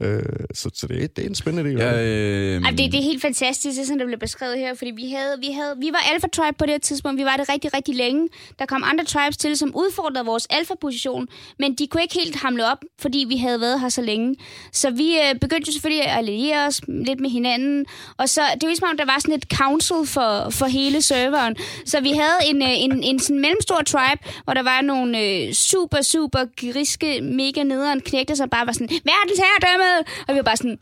Øh, så så det, er, det er en spændende del Ja, det. øh, Ej, det, det er helt fantastisk, det sådan, det blev beskrevet her, fordi vi, havde, vi, havde, vi var alpha tribe på det her tidspunkt, vi var det rigtig, rigtig længe. Der kom andre tribes til, som udfordrede vores alfa-position, men de kunne ikke helt hamle op, fordi vi havde været her så længe. Så vi øh, begyndte jo selvfølgelig at alliere os lidt med hinanden, og så, det var ligesom om, der var sådan et council for, for hele serveren. Så vi havde en, øh, en, en sådan mellemstor tribe, hvor der var nogle øh, super, super griske, mega nederen knægte, som bare var sådan, verdens herredømme! Og vi var bare sådan,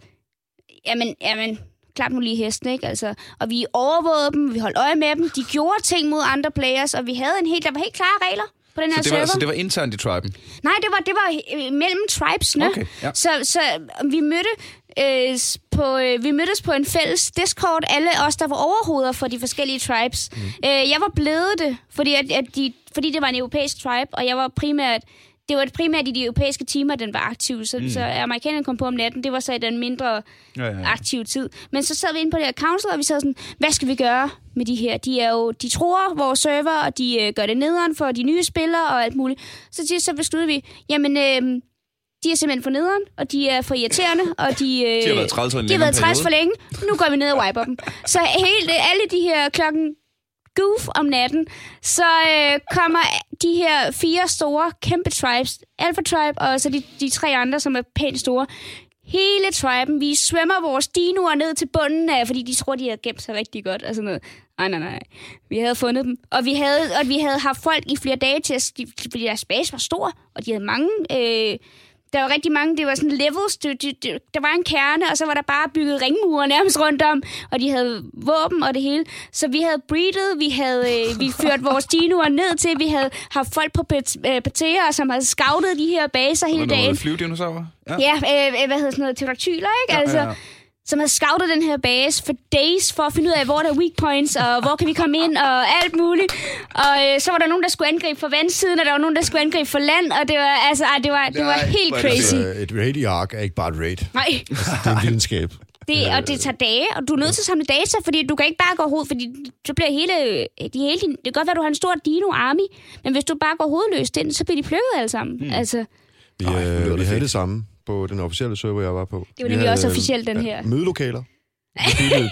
jamen, jamen, klap nu lige hesten, ikke? Altså, og vi overvågede dem, vi holdt øje med dem, de gjorde ting mod andre players, og vi havde en helt, der var helt klare regler på den her så, det server. var, så det var internt i triben? Nej, det var, det var øh, mellem tribesne. Okay, ja. så, så vi mødte øh, på, øh, vi mødtes på en fælles Discord, alle os, der var overhoveder for de forskellige tribes. Mm. Øh, jeg var blevet det, fordi, at, at de, fordi det var en europæisk tribe, og jeg var primært det var primært i de europæiske timer, den var aktiv. Så, mm. så amerikanerne kom på om natten, det var så i den mindre Ja, ja, ja. aktiv tid. Men så sad vi inde på det her council, og vi sad sådan, hvad skal vi gøre med de her? De er jo, de tror vores server, og de øh, gør det nederen for de nye spillere og alt muligt. Så, til, så besluttede vi, jamen, øh, de er simpelthen for nederen, og de er for irriterende, og de, øh, De har været træls for en de har været træls for længe. Nu går vi ned og wiper dem. Så helt, alle de her klokken goof om natten, så øh, kommer de her fire store kæmpe tribes, Alpha Tribe og så de, de tre andre, som er pænt store, hele triben, vi svømmer vores dinoer ned til bunden af, fordi de tror, de har gemt sig rigtig godt og sådan noget. Nej, nej, nej. Vi havde fundet dem. Og vi havde, og vi havde haft folk i flere dage til at... Fordi deres base var stor, og de havde mange... Øh, der var rigtig mange, det var sådan levels. Du, du, du, der var en kerne, og så var der bare bygget ringmure nærmest rundt om, og de havde våben og det hele. Så vi havde breedet, vi havde øh, vi ført vores dinoer ned til, vi havde haft folk på paterer, som havde scoutet de her baser hele dagen. Flyvedinosaurer? Ja, ja øh, hvad hedder sådan noget, pterodactyler, ikke? Ja, altså, ja, ja som havde scoutet den her base for days for at finde ud af, hvor der er weak points, og hvor kan vi komme ind, og alt muligt. Og øh, så var der nogen, der skulle angribe fra vandsiden, og der var nogen, der skulle angribe fra land, og det var, altså, ej, det var, det var helt crazy. Et, et raid i Ark er ikke bare et raid. Nej. Altså, det er en videnskab. Det, og det tager dage, og du er nødt til at samle data, fordi du kan ikke bare gå hovedet, fordi så bliver hele, de hele din, det kan godt være, at du har en stor dino-army, men hvis du bare går hovedløst ind, så bliver de plukket alle sammen. Mm. Altså. Vi, øh, vi havde det samme på den officielle server, jeg var på. Det var nemlig også officielt, den her. Mødelokaler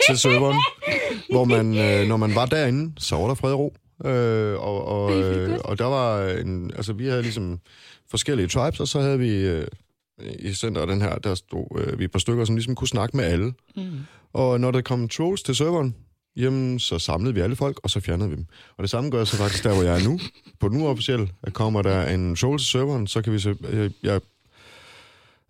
til serveren, hvor man, øh, når man var derinde, så var der fred og ro. Øh, og, og, øh, og der var en, altså vi havde ligesom forskellige tribes, og så havde vi øh, i centret den her, der stod øh, vi et par stykker, som ligesom kunne snakke med alle. Mm. Og når der kom trolls til serveren, jamen, så samlede vi alle folk, og så fjernede vi dem. Og det samme gør så faktisk der, hvor jeg er nu. På den uofficielle, at kommer der en troll til serveren, så kan vi se, jeg, jeg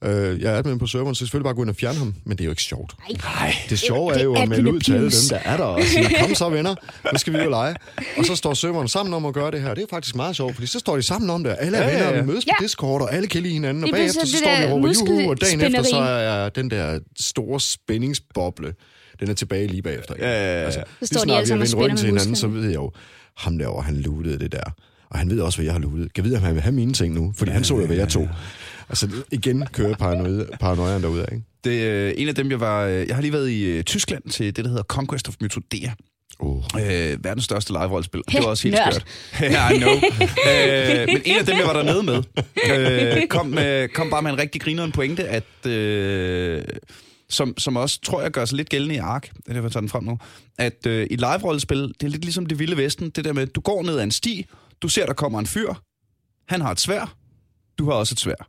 Øh, jeg er admin på serveren, så selvfølgelig bare gå ind og fjerne ham, men det er jo ikke sjovt. Nej. Det sjove er jo at melde ud til alle dem, der er der, og sige, kom så venner, nu skal vi jo lege. Og så står serveren sammen om at gøre det her. Det er faktisk meget sjovt, fordi så står de sammen om det. Alle er venner, ja, ja. mødes på ja. Discord, og alle kan lide hinanden, og bagefter så står de og råber juhu, og dagen efter så er den der store spændingsboble, den er tilbage lige bagefter. Ja, ja, ja. Altså, så står de alle sammen og spænder til hinanden, så ved jeg jo, ham derovre, han lootede det der. Og han ved også, hvad jeg har lootet. Kan vide, om han vil have mine ting nu? Fordi ja, han så jo, hvad jeg tog. Altså igen kører paranoiaen derude, ikke? Det er øh, en af dem, jeg var... Øh, jeg har lige været i øh, Tyskland til det, der hedder Conquest of Mythodea. Oh. Øh, verdens største live-rollespil. Det var også helt skørt. ja, I know. øh, men en af dem, jeg var dernede med, øh, kom, med, kom bare med en rigtig grineren pointe, at... Øh, som, som også, tror jeg, gør sig lidt gældende i Ark, det er derfor, den frem nu, at øh, i live-rollespil, det er lidt ligesom det vilde vesten, det der med, du går ned ad en sti, du ser, der kommer en fyr, han har et svær, du har også et svær.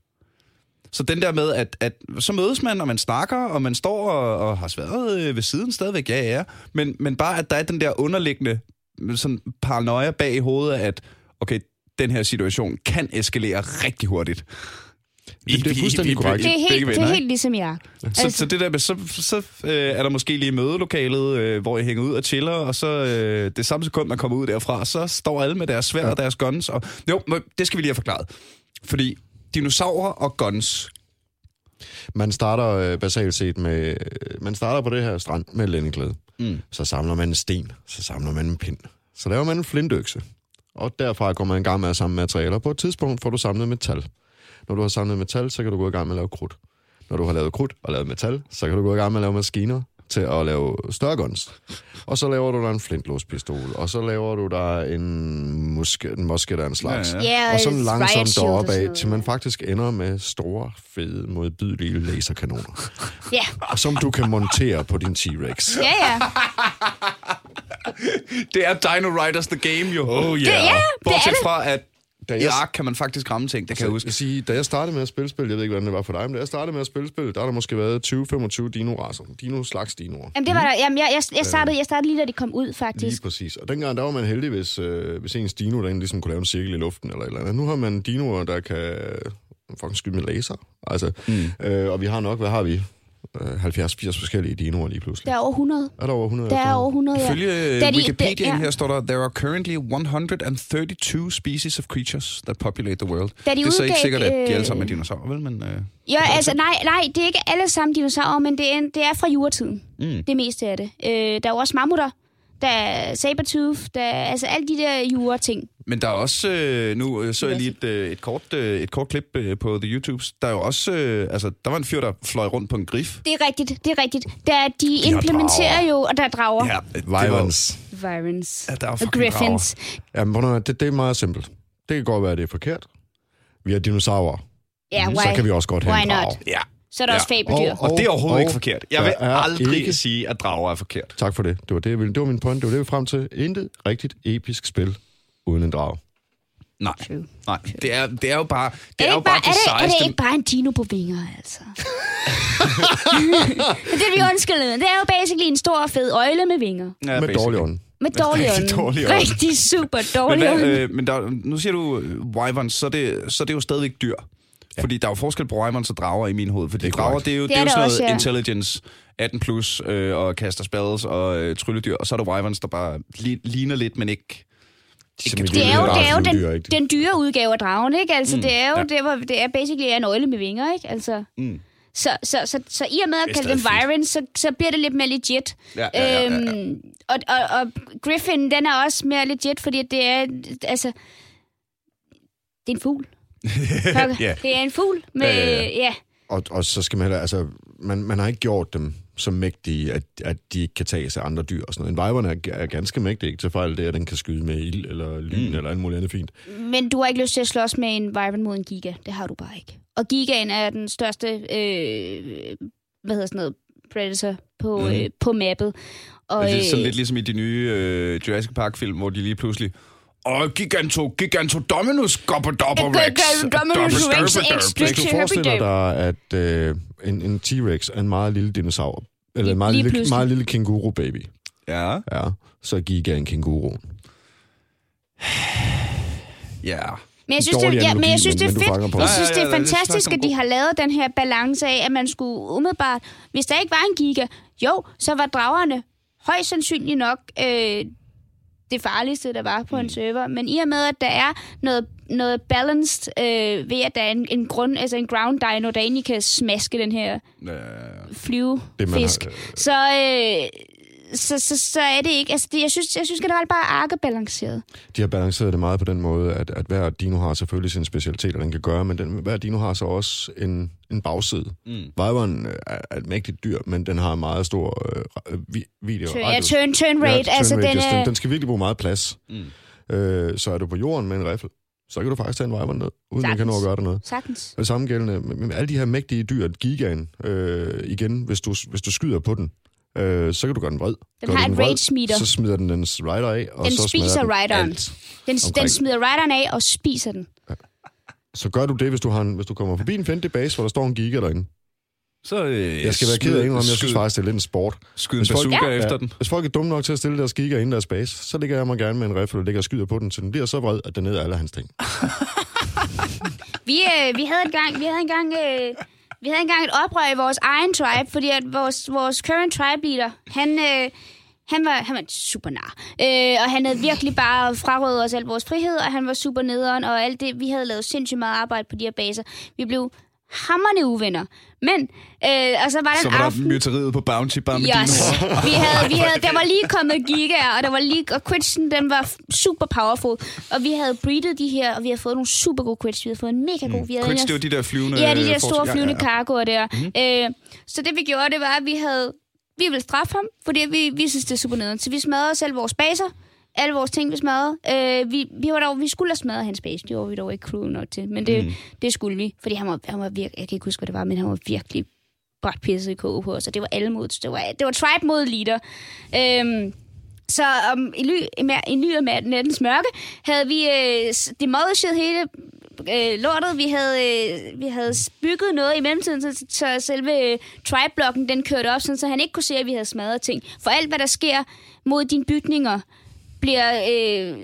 Så den der med, at, at så mødes man, og man snakker, og man står og, og har sværet øh, ved siden stadigvæk, ja, ja. Men, men bare, at der er den der underliggende sådan paranoia bag i hovedet, at okay, den her situation kan eskalere rigtig hurtigt. Det, det er fuldstændig korrekt. Det er helt, det er helt ligesom jeg. Så, altså. så det der med, så, så øh, er der måske lige mødelokalet, øh, hvor I hænger ud og chiller, og så øh, det samme sekund, man kommer ud derfra, så står alle med deres svær og deres guns. Og, jo, det skal vi lige have forklaret. Fordi dinosaurer og guns. Man starter øh, basalt set med... Øh, man starter på det her strand med lændeklæde. Mm. Så samler man en sten. Så samler man en pind. Så laver man en flintøkse. Og derfra går man i gang med at samle materialer. På et tidspunkt får du samlet metal. Når du har samlet metal, så kan du gå i gang med at lave krudt. Når du har lavet krudt og lavet metal, så kan du gå i gang med at lave maskiner til at lave større guns. Og så laver du der en flintlåspistol, og så laver du der en musket, en musket af en slags. Ja, ja. og så langsomt deroppe af, til man faktisk ender med store, fede, modbydelige laserkanoner. Ja. Og som du kan montere på din T-Rex. Ja, ja. det er Dino Riders The Game, jo. Oh, yeah. Det, ja, Bortset det er fra, at da jeg, I Ark kan man faktisk ramme ting, det kan jeg huske. Jeg sige, da jeg startede med at spille spil, jeg ved ikke, hvordan det var for dig, men da jeg startede med at spille spil, der har der måske været 20-25 dino-raser. Dino-slags dinoer. Jamen, det var der. Jamen, jeg, jeg, jeg, startede, jeg startede lige, da de kom ud, faktisk. Lige præcis. Og dengang, der var man heldig, hvis, øh, hvis ens dino derinde ligesom kunne lave en cirkel i luften eller et eller andet. Nu har man dinoer, der kan fucking skyde med laser. Altså, mm. øh, og vi har nok, hvad har vi? 70-80 forskellige dinoer lige pludselig. Der er over 100. Er der over 100? Der er over 100, ja. Ifølge de, Wikipedia de, ja. her står der, there are currently 132 species of creatures that populate the world. Da de det er så ikke sikkert, at de øh, alle sammen er dinosaurer, vel? Men, øh, ja, altså nej, nej, det er ikke alle sammen dinosaurer, men det er, det er fra juretiden. Mm. Det meste af det. Øh, der er også mammutter, der er sabertooth, der er altså alle de der jure-ting. Men der er også, øh, nu øh, så jeg lige et, øh, et, kort, øh, et kort klip øh, på The YouTubes, der er jo også, øh, altså der var en fyr, der fløj rundt på en grif. Det er rigtigt, det er rigtigt. Der, de, de implementerer jo, og der er drager. Ja, Vyrons. Vyrons. Ja, der er og Griffins. Ja, men det, det er meget simpelt. Det kan godt være, at det er forkert. Vi har dinosaurer. Ja, mm, why? Så kan vi også godt have why en not? Ja. Så er der ja. også fabeldyr. Og, og det er overhovedet og, ikke forkert. Jeg vil aldrig ikke... sige, at drager er forkert. Tak for det. Det var, det, det var min point. Det var det, vi frem til. Intet rigtigt episk spil uden en drag. Nej, True. nej. Det er, det er jo bare det er, er, jo bare, bare det er, sejeste... er det ikke bare en dino på vinger, altså? det er vi undskyldet. Det er jo basically en stor, fed øjle med vinger. Ja, med dårlig ånd. Med dårlig ånd. dårlig ånd. Rigtig super dårlig men, ånd. øh, men der, nu siger du uh, wyverns, så er, det, så er det jo stadigvæk dyr. Fordi der er jo forskel på Wyverns og drager i min hoved. Fordi Det er drager, det er jo, Det det er er jo sådan også, noget ja. intelligence 18 plus, øh, og kaster spells og øh, trylledyr. Og så er der Wyverns, der bare li- ligner lidt, men ikke... I Det er jo, det er jo den, ikke? den dyre udgave af dragen, ikke? Altså, mm, det er jo ja. det, hvor det er basically en øjle med vinger, ikke? Altså, Mm. så, så, så, så i og med Det at kalde fedt. Vyron, så, så bliver det lidt mere legit. Ja, ja, ja, ja, ja. Øhm, og, og, og Griffin, den er også mere legit, fordi det er, altså, det er en fugl. Ja. Det er en fugl med, Ja, ja, ja, ja, ja. Og, og så skal man heller, altså, man, man har ikke gjort dem så mægtige, at, at de ikke kan tage sig andre dyr og sådan noget. En vejverne er, er ganske mægtig, ikke til fejl det, at den kan skyde med ild eller lyn mm. eller alt muligt andet fint. Men du har ikke lyst til at slås med en Wyvern mod en Giga. Det har du bare ikke. Og Gigaen er den største, øh, hvad hedder sådan noget, Predator på, Mhm. mm. øh, på mappet. Og, det er sådan øh, lidt ligesom i de nye øh, Jurassic Park-film, hvor de lige pludselig... Og Giganto, Giganto Dominus, Gobber Dobber Gobber Rex. Dominus Rex Dobber. Hvis du forestiller dig, at øh, en, en T-Rex er en meget lille dinosaur, eller en meget lige lille, pludselig. meget lille kænguru-baby, Ja, ja, så er Giga en kænguru. ja. Men jeg synes, det, ja, men jeg synes, det er fedt. Jeg synes, Ja, det ja, er fantastisk, at de er har lavet den her balance af, at man skulle umiddelbart... Hvis der ikke var en giga, jo, så var dragerne højst sandsynligt nok øh, det farligste, der var på Mm. en server. Men i og med, at der er noget, noget balanced øh, ved, at der er en, en, grund, altså en ground dino, der egentlig kan smaske den her ja. flyvefisk, Det, man har- så, øh, så, så, så er det ikke... Altså, det, jeg synes, jeg synes generelt bare er arkebalanceret. De har balanceret det meget på den måde, at, at hver dino har selvfølgelig sin specialitet, og den kan gøre, men den, hver dino har så også en, en bagside. Mm. Viperen er, er et mægtigt dyr, men den har en meget stor øh, vi, video. Turn, ja, turn, turn rate, Ja, altså turn den radius. er... den, den skal virkelig bruge meget plads. Mm. Øh, så er du på jorden med en riffel, så kan du faktisk tage en Viper ned, uden den kan nå at gøre dig noget. Sagtens. Og det samme gældende med, med alle de her mægtige dyr, gigaen, øh, igen, hvis du, hvis du skyder på den, øh, så kan du gøre den vred. Den Gør har du et vred, rage meter. Så smider den dens rider af, og Den så spiser den rideren. alt. Den, omkring. den smider rideren af og spiser den. Så gør du det, hvis du, har en, hvis du kommer forbi en fjendtlig base, hvor der står en giga derinde. Så, øh, Jeg skal være ked af at indrømme, jeg synes faktisk, det er lidt en sport. Skyd en Hvis folk- bazooka Ja. efter den. Hvis folk er dumme nok til at stille deres giga inden deres base, så ligger jeg mig gerne med en riffel og ligger og skyder på den, så den bliver så vred, at den æder alle hans ting. Vi, øh, vi havde engang, vi havde engang, øh, vi havde engang et oprør i vores egen tribe, fordi at vores, vores current tribe leader, han, øh, han var, han var super nar. Øh, og han havde virkelig bare frarådet os al vores frihed, og han var super nederen, og alt det, vi havde lavet sindssygt meget arbejde på de her baser. Vi blev hammerne uvenner. Men, øh, og så var der Så var der aften... myteriet på Bounty bare med Yes. Vi havde, vi havde, der var lige kommet gigaer, og der var lige, og quitsen, den var super powerful. Og vi havde breedet de her, og vi havde fået nogle super gode quits. Vi havde fået en mega god. Vi havde en- det var de der flyvende... Ja, de der store flyvende ja, ja. cargoer der. Mm-hmm. Øh, så det vi gjorde, det var, at vi havde... Vi ville straffe ham, fordi vi, vi synes, det er super nederen. Så vi smadrede selv vores baser. Alle vores ting, vi smadrede. Øh, vi, vi, var dog, vi skulle have smadret hans base. Det var vi dog ikke crew nok til. Men det, mm. det skulle vi. Fordi han var, han var virkelig... Jeg kan ikke huske, hvad det var, men han var virkelig bræt pisset i koge på os. Og det var alle mod... Det var, det var tribe mod leader. Øhm, så um, i, ly, i, ly af nattens mørke havde vi øh, demolished hele øh, lortet. Vi havde, øh, vi havde bygget noget i mellemtiden, så, så selve øh, tribe-blokken den kørte op, sådan, så han ikke kunne se, at vi havde smadret ting. For alt, hvad der sker mod dine bygninger, bliver øh,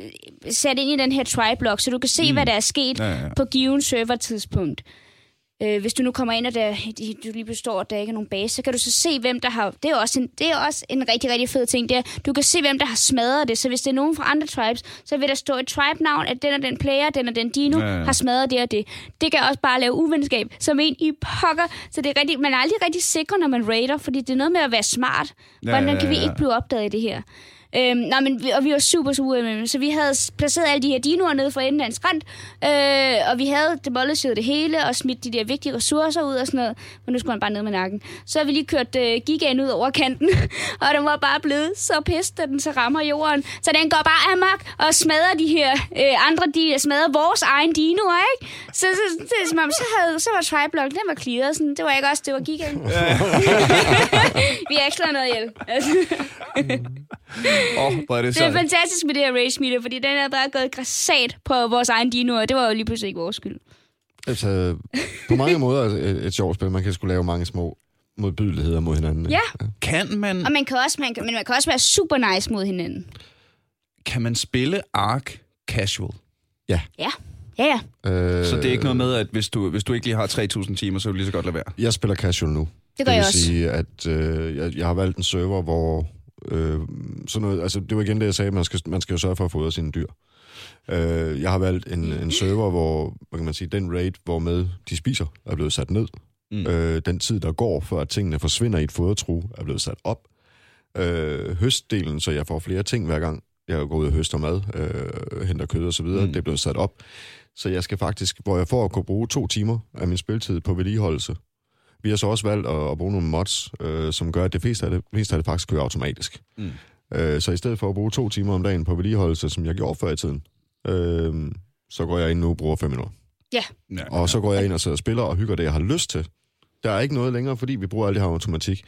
sat ind i den her tribe-blok, så du kan se, mm. hvad der er sket Ja, ja. på given server-tidspunkt. Øh, hvis du nu kommer ind, og der, du lige består, at der ikke er nogen base, så kan du så se, hvem der har... Det er også en, det er også en rigtig, rigtig fed ting. Det er, du kan se, hvem der har smadret det. Så hvis det er nogen fra andre tribes, så vil der stå et tribe-navn, at den og den player, den og den dino, Ja, ja, ja. ja. har smadret det og det. Det kan også bare lave uvenskab, som en i pokker. Så det er rigtig, man er aldrig rigtig sikker, når man raider, fordi det er noget med at være smart. Ja, Hvordan ja, kan vi ja. ikke blive opdaget i det her? Øhm, nej, men, og vi var super, ude med dem. Så vi havde placeret alle de her dinoer nede for enden af en skrant, øh, og vi havde demolished det hele, og smidt de der vigtige ressourcer ud og sådan noget. Men nu skulle han bare ned med nakken. Så har vi lige kørt øh, gigaen ud over kanten, og den var bare blevet så pissed, at den så rammer jorden. Så den går bare amok og smadrer de her øh, andre, de smadrer vores egen dinoer, ikke? Så, så, så, som om, så, havde, så var Triblock, den var clearet. Sådan, det var ikke os, det var gigaen. vi har ikke slået noget ihjel. Altså. Åh, hvor er det Det er fantastisk med det her race meter, fordi den er bare gået græsat på vores egen dinoer. Det var jo lige pludselig ikke vores skyld. Altså, på mange måder er et, et sjovt spil. Man kan sgu lave mange små modbydeligheder mod hinanden. ikke? Ja. Kan man, Og man kan også, man kan, men man kan også være super nice mod hinanden. kan man spille Ark casual? Ja. Ja, ja. Øh, Så det er ikke noget med, at hvis du, hvis du ikke lige har 3.000 timer, så vil du lige så godt lade være? Jeg spiller casual nu. Det gør det jeg vil også. sige, at øh, jeg, jeg har valgt en server, hvor... Øh, sådan noget, altså, det var igen det, jeg sagde, man skal, man skal jo sørge for at fodre sine dyr. Øh, jeg har valgt en, en server, hvor hvad kan man sige, den rate, hvor med de spiser, er blevet sat ned. Mm. Øh, den tid, der går, før at tingene forsvinder i et fodertru, er blevet sat op. Øh, høstdelen, så jeg får flere ting hver gang. Jeg går ud og høster mad, øh, henter kød og så videre. Mm. Det er blevet sat op. Så jeg skal faktisk, hvor jeg får at kunne bruge to timer af min spiltid på vedligeholdelse. Vi har så også valgt at, at bruge nogle mods, øh, som gør, at det fleste af det, fleste af det faktisk kører automatisk. Mm. Øh, så i stedet for at bruge to timer om dagen på vedligeholdelse, som jeg gjorde før i tiden, øh, så går jeg ind nu og bruger fem minutter. Ja, Og så går jeg ind og sidder og spiller og hygger det, jeg har lyst til. Der er ikke noget længere, fordi vi bruger alt det her automatik.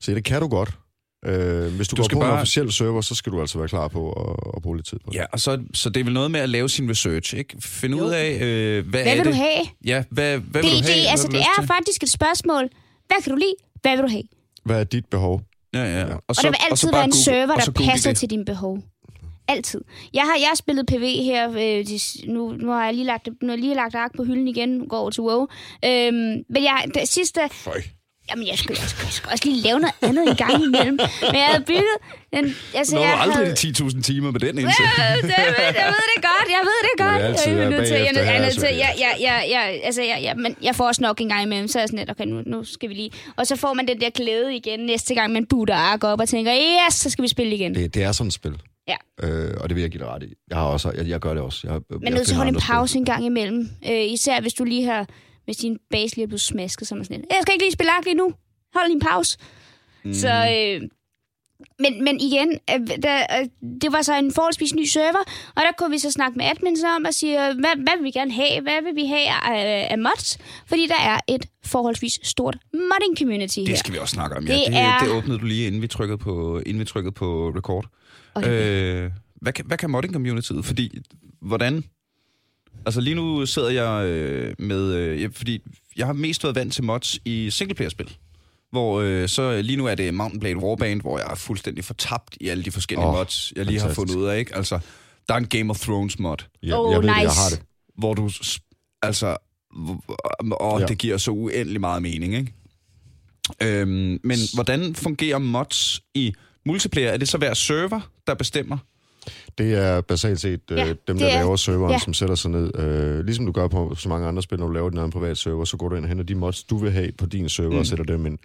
Så det kan du godt. Øh, hvis du, Du går skal på bare- en officiel server, så skal du altså være klar på at, at bruge lidt tid på det. Ja, og så, så det er vel noget med at lave sin research, ikke? Finde ud af, øh, hvad, Hvad er vil det? du have? Ja, hvad, hvad Det, vil du have? det, altså, det er til? faktisk et spørgsmål. Hvad kan du lide? Hvad vil du have? Hvad er dit behov? Ja, ja. Ja. Og, Og der vil og så altid bare være en Google- server, så der passer det. til dine behov. Altid. Jeg har, jeg har spillet PV her, øh, de, nu, nu har jeg lige lagt, nu har jeg lige lagt ark på hylden igen, nu går over til WoW. Øhm, men jeg, det sidste, Føj. Jamen jeg skal, jeg, skal, jeg skal også lige lave noget andet en gang imellem. Men jeg havde bygget, den, altså Nå, jeg aldrig havde, de 10.000 timer med den indsats. Øh, det, ved, jeg ved det godt, jeg ved det godt. altid jeg er nødt til, jeg er nødt- jeg til, jeg, jeg, jeg, jeg, altså, jeg, jeg, men jeg får også nok en gang imellem, så er jeg sådan lidt, okay, nu, nu skal vi lige. Og så får man den der glæde igen næste gang, man booter ark op og tænker, yes, så skal vi spille igen. Det, det er sådan et spil. Ja. Øh, og det vil jeg give dig ret i. Jeg, har også, jeg, jeg gør det også. Jeg, Man er nødt til at holde en pause en gang imellem. Øh, især hvis du lige har, hvis din base lige er blevet smasket, så er man sådan lidt, jeg skal ikke lige spille ark lige nu. Hold lige en pause. Mm. Så, øh, men, men igen, øh, der, øh, det var så en forholdsvis ny server, og der kunne vi så snakke med admins om og sige, øh, hvad, hvad vil vi gerne have? Hvad vil vi have af, af mods? Fordi der er et forholdsvis stort modding community her. Det skal vi også snakke om, ja. Det Det, er- det åbnede du lige, inden vi trykkede på, inden vi trykkede på record. Okay. Øh, hvad, kan, hvad kan modding communityet? Fordi, hvordan... Altså lige nu sidder jeg øh, med... Øh, jeg, fordi jeg har mest været vant til mods i singleplayer-spil. Hvor øh, så lige nu er det Mountain Blade Warband, hvor jeg er fuldstændig fortabt i alle de forskellige oh, mods, jeg lige har fantastisk. fundet ud af. Ikke? Altså, der er en Game of Thrones mod, Ja, Oh, jeg ved, det, jeg nice. har det. hvor du... Altså... Og Ja. det giver så uendelig meget mening, ikke? Øhm, men hvordan fungerer mods i multiplayer? Er det så hver server, der bestemmer? Det er basalt set øh, Ja, dem, der er- laver serveren, ja. som sætter sig ned. Øh, ligesom du gør på så mange andre spil, når du laver din egen privat server, så går du ind og henter de mods, du vil have på din server, mm. og sætter dem ind.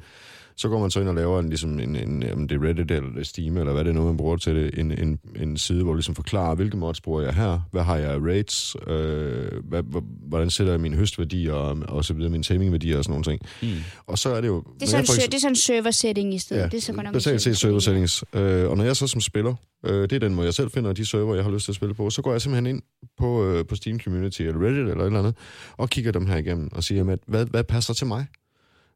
Så går man så ind og laver en, ligesom en, en, om det er Reddit eller det er Steam, eller hvad det er nu, man bruger til det, en, en, en side, hvor du ligesom forklarer, hvilke mods bruger jeg her, hvad har jeg af rates, øh, hvad, hvor- hvordan sætter jeg mine høstværdier, og, og så videre, mine tamingværdier og sådan nogle ting. Mm. Og så er det jo... Det er sådan, jeg for en, det er sådan en server setting i stedet. Ja, det er så godt nok en basalt set server server setting. settings. Øh, og når jeg så som spiller, øh, det er den måde, jeg selv finder de server, jeg har lyst til at spille på, så går jeg simpelthen ind på, øh, på Steam Community eller Reddit eller et eller andet, og kigger dem her igennem og siger, jamen, hvad, hvad passer til mig?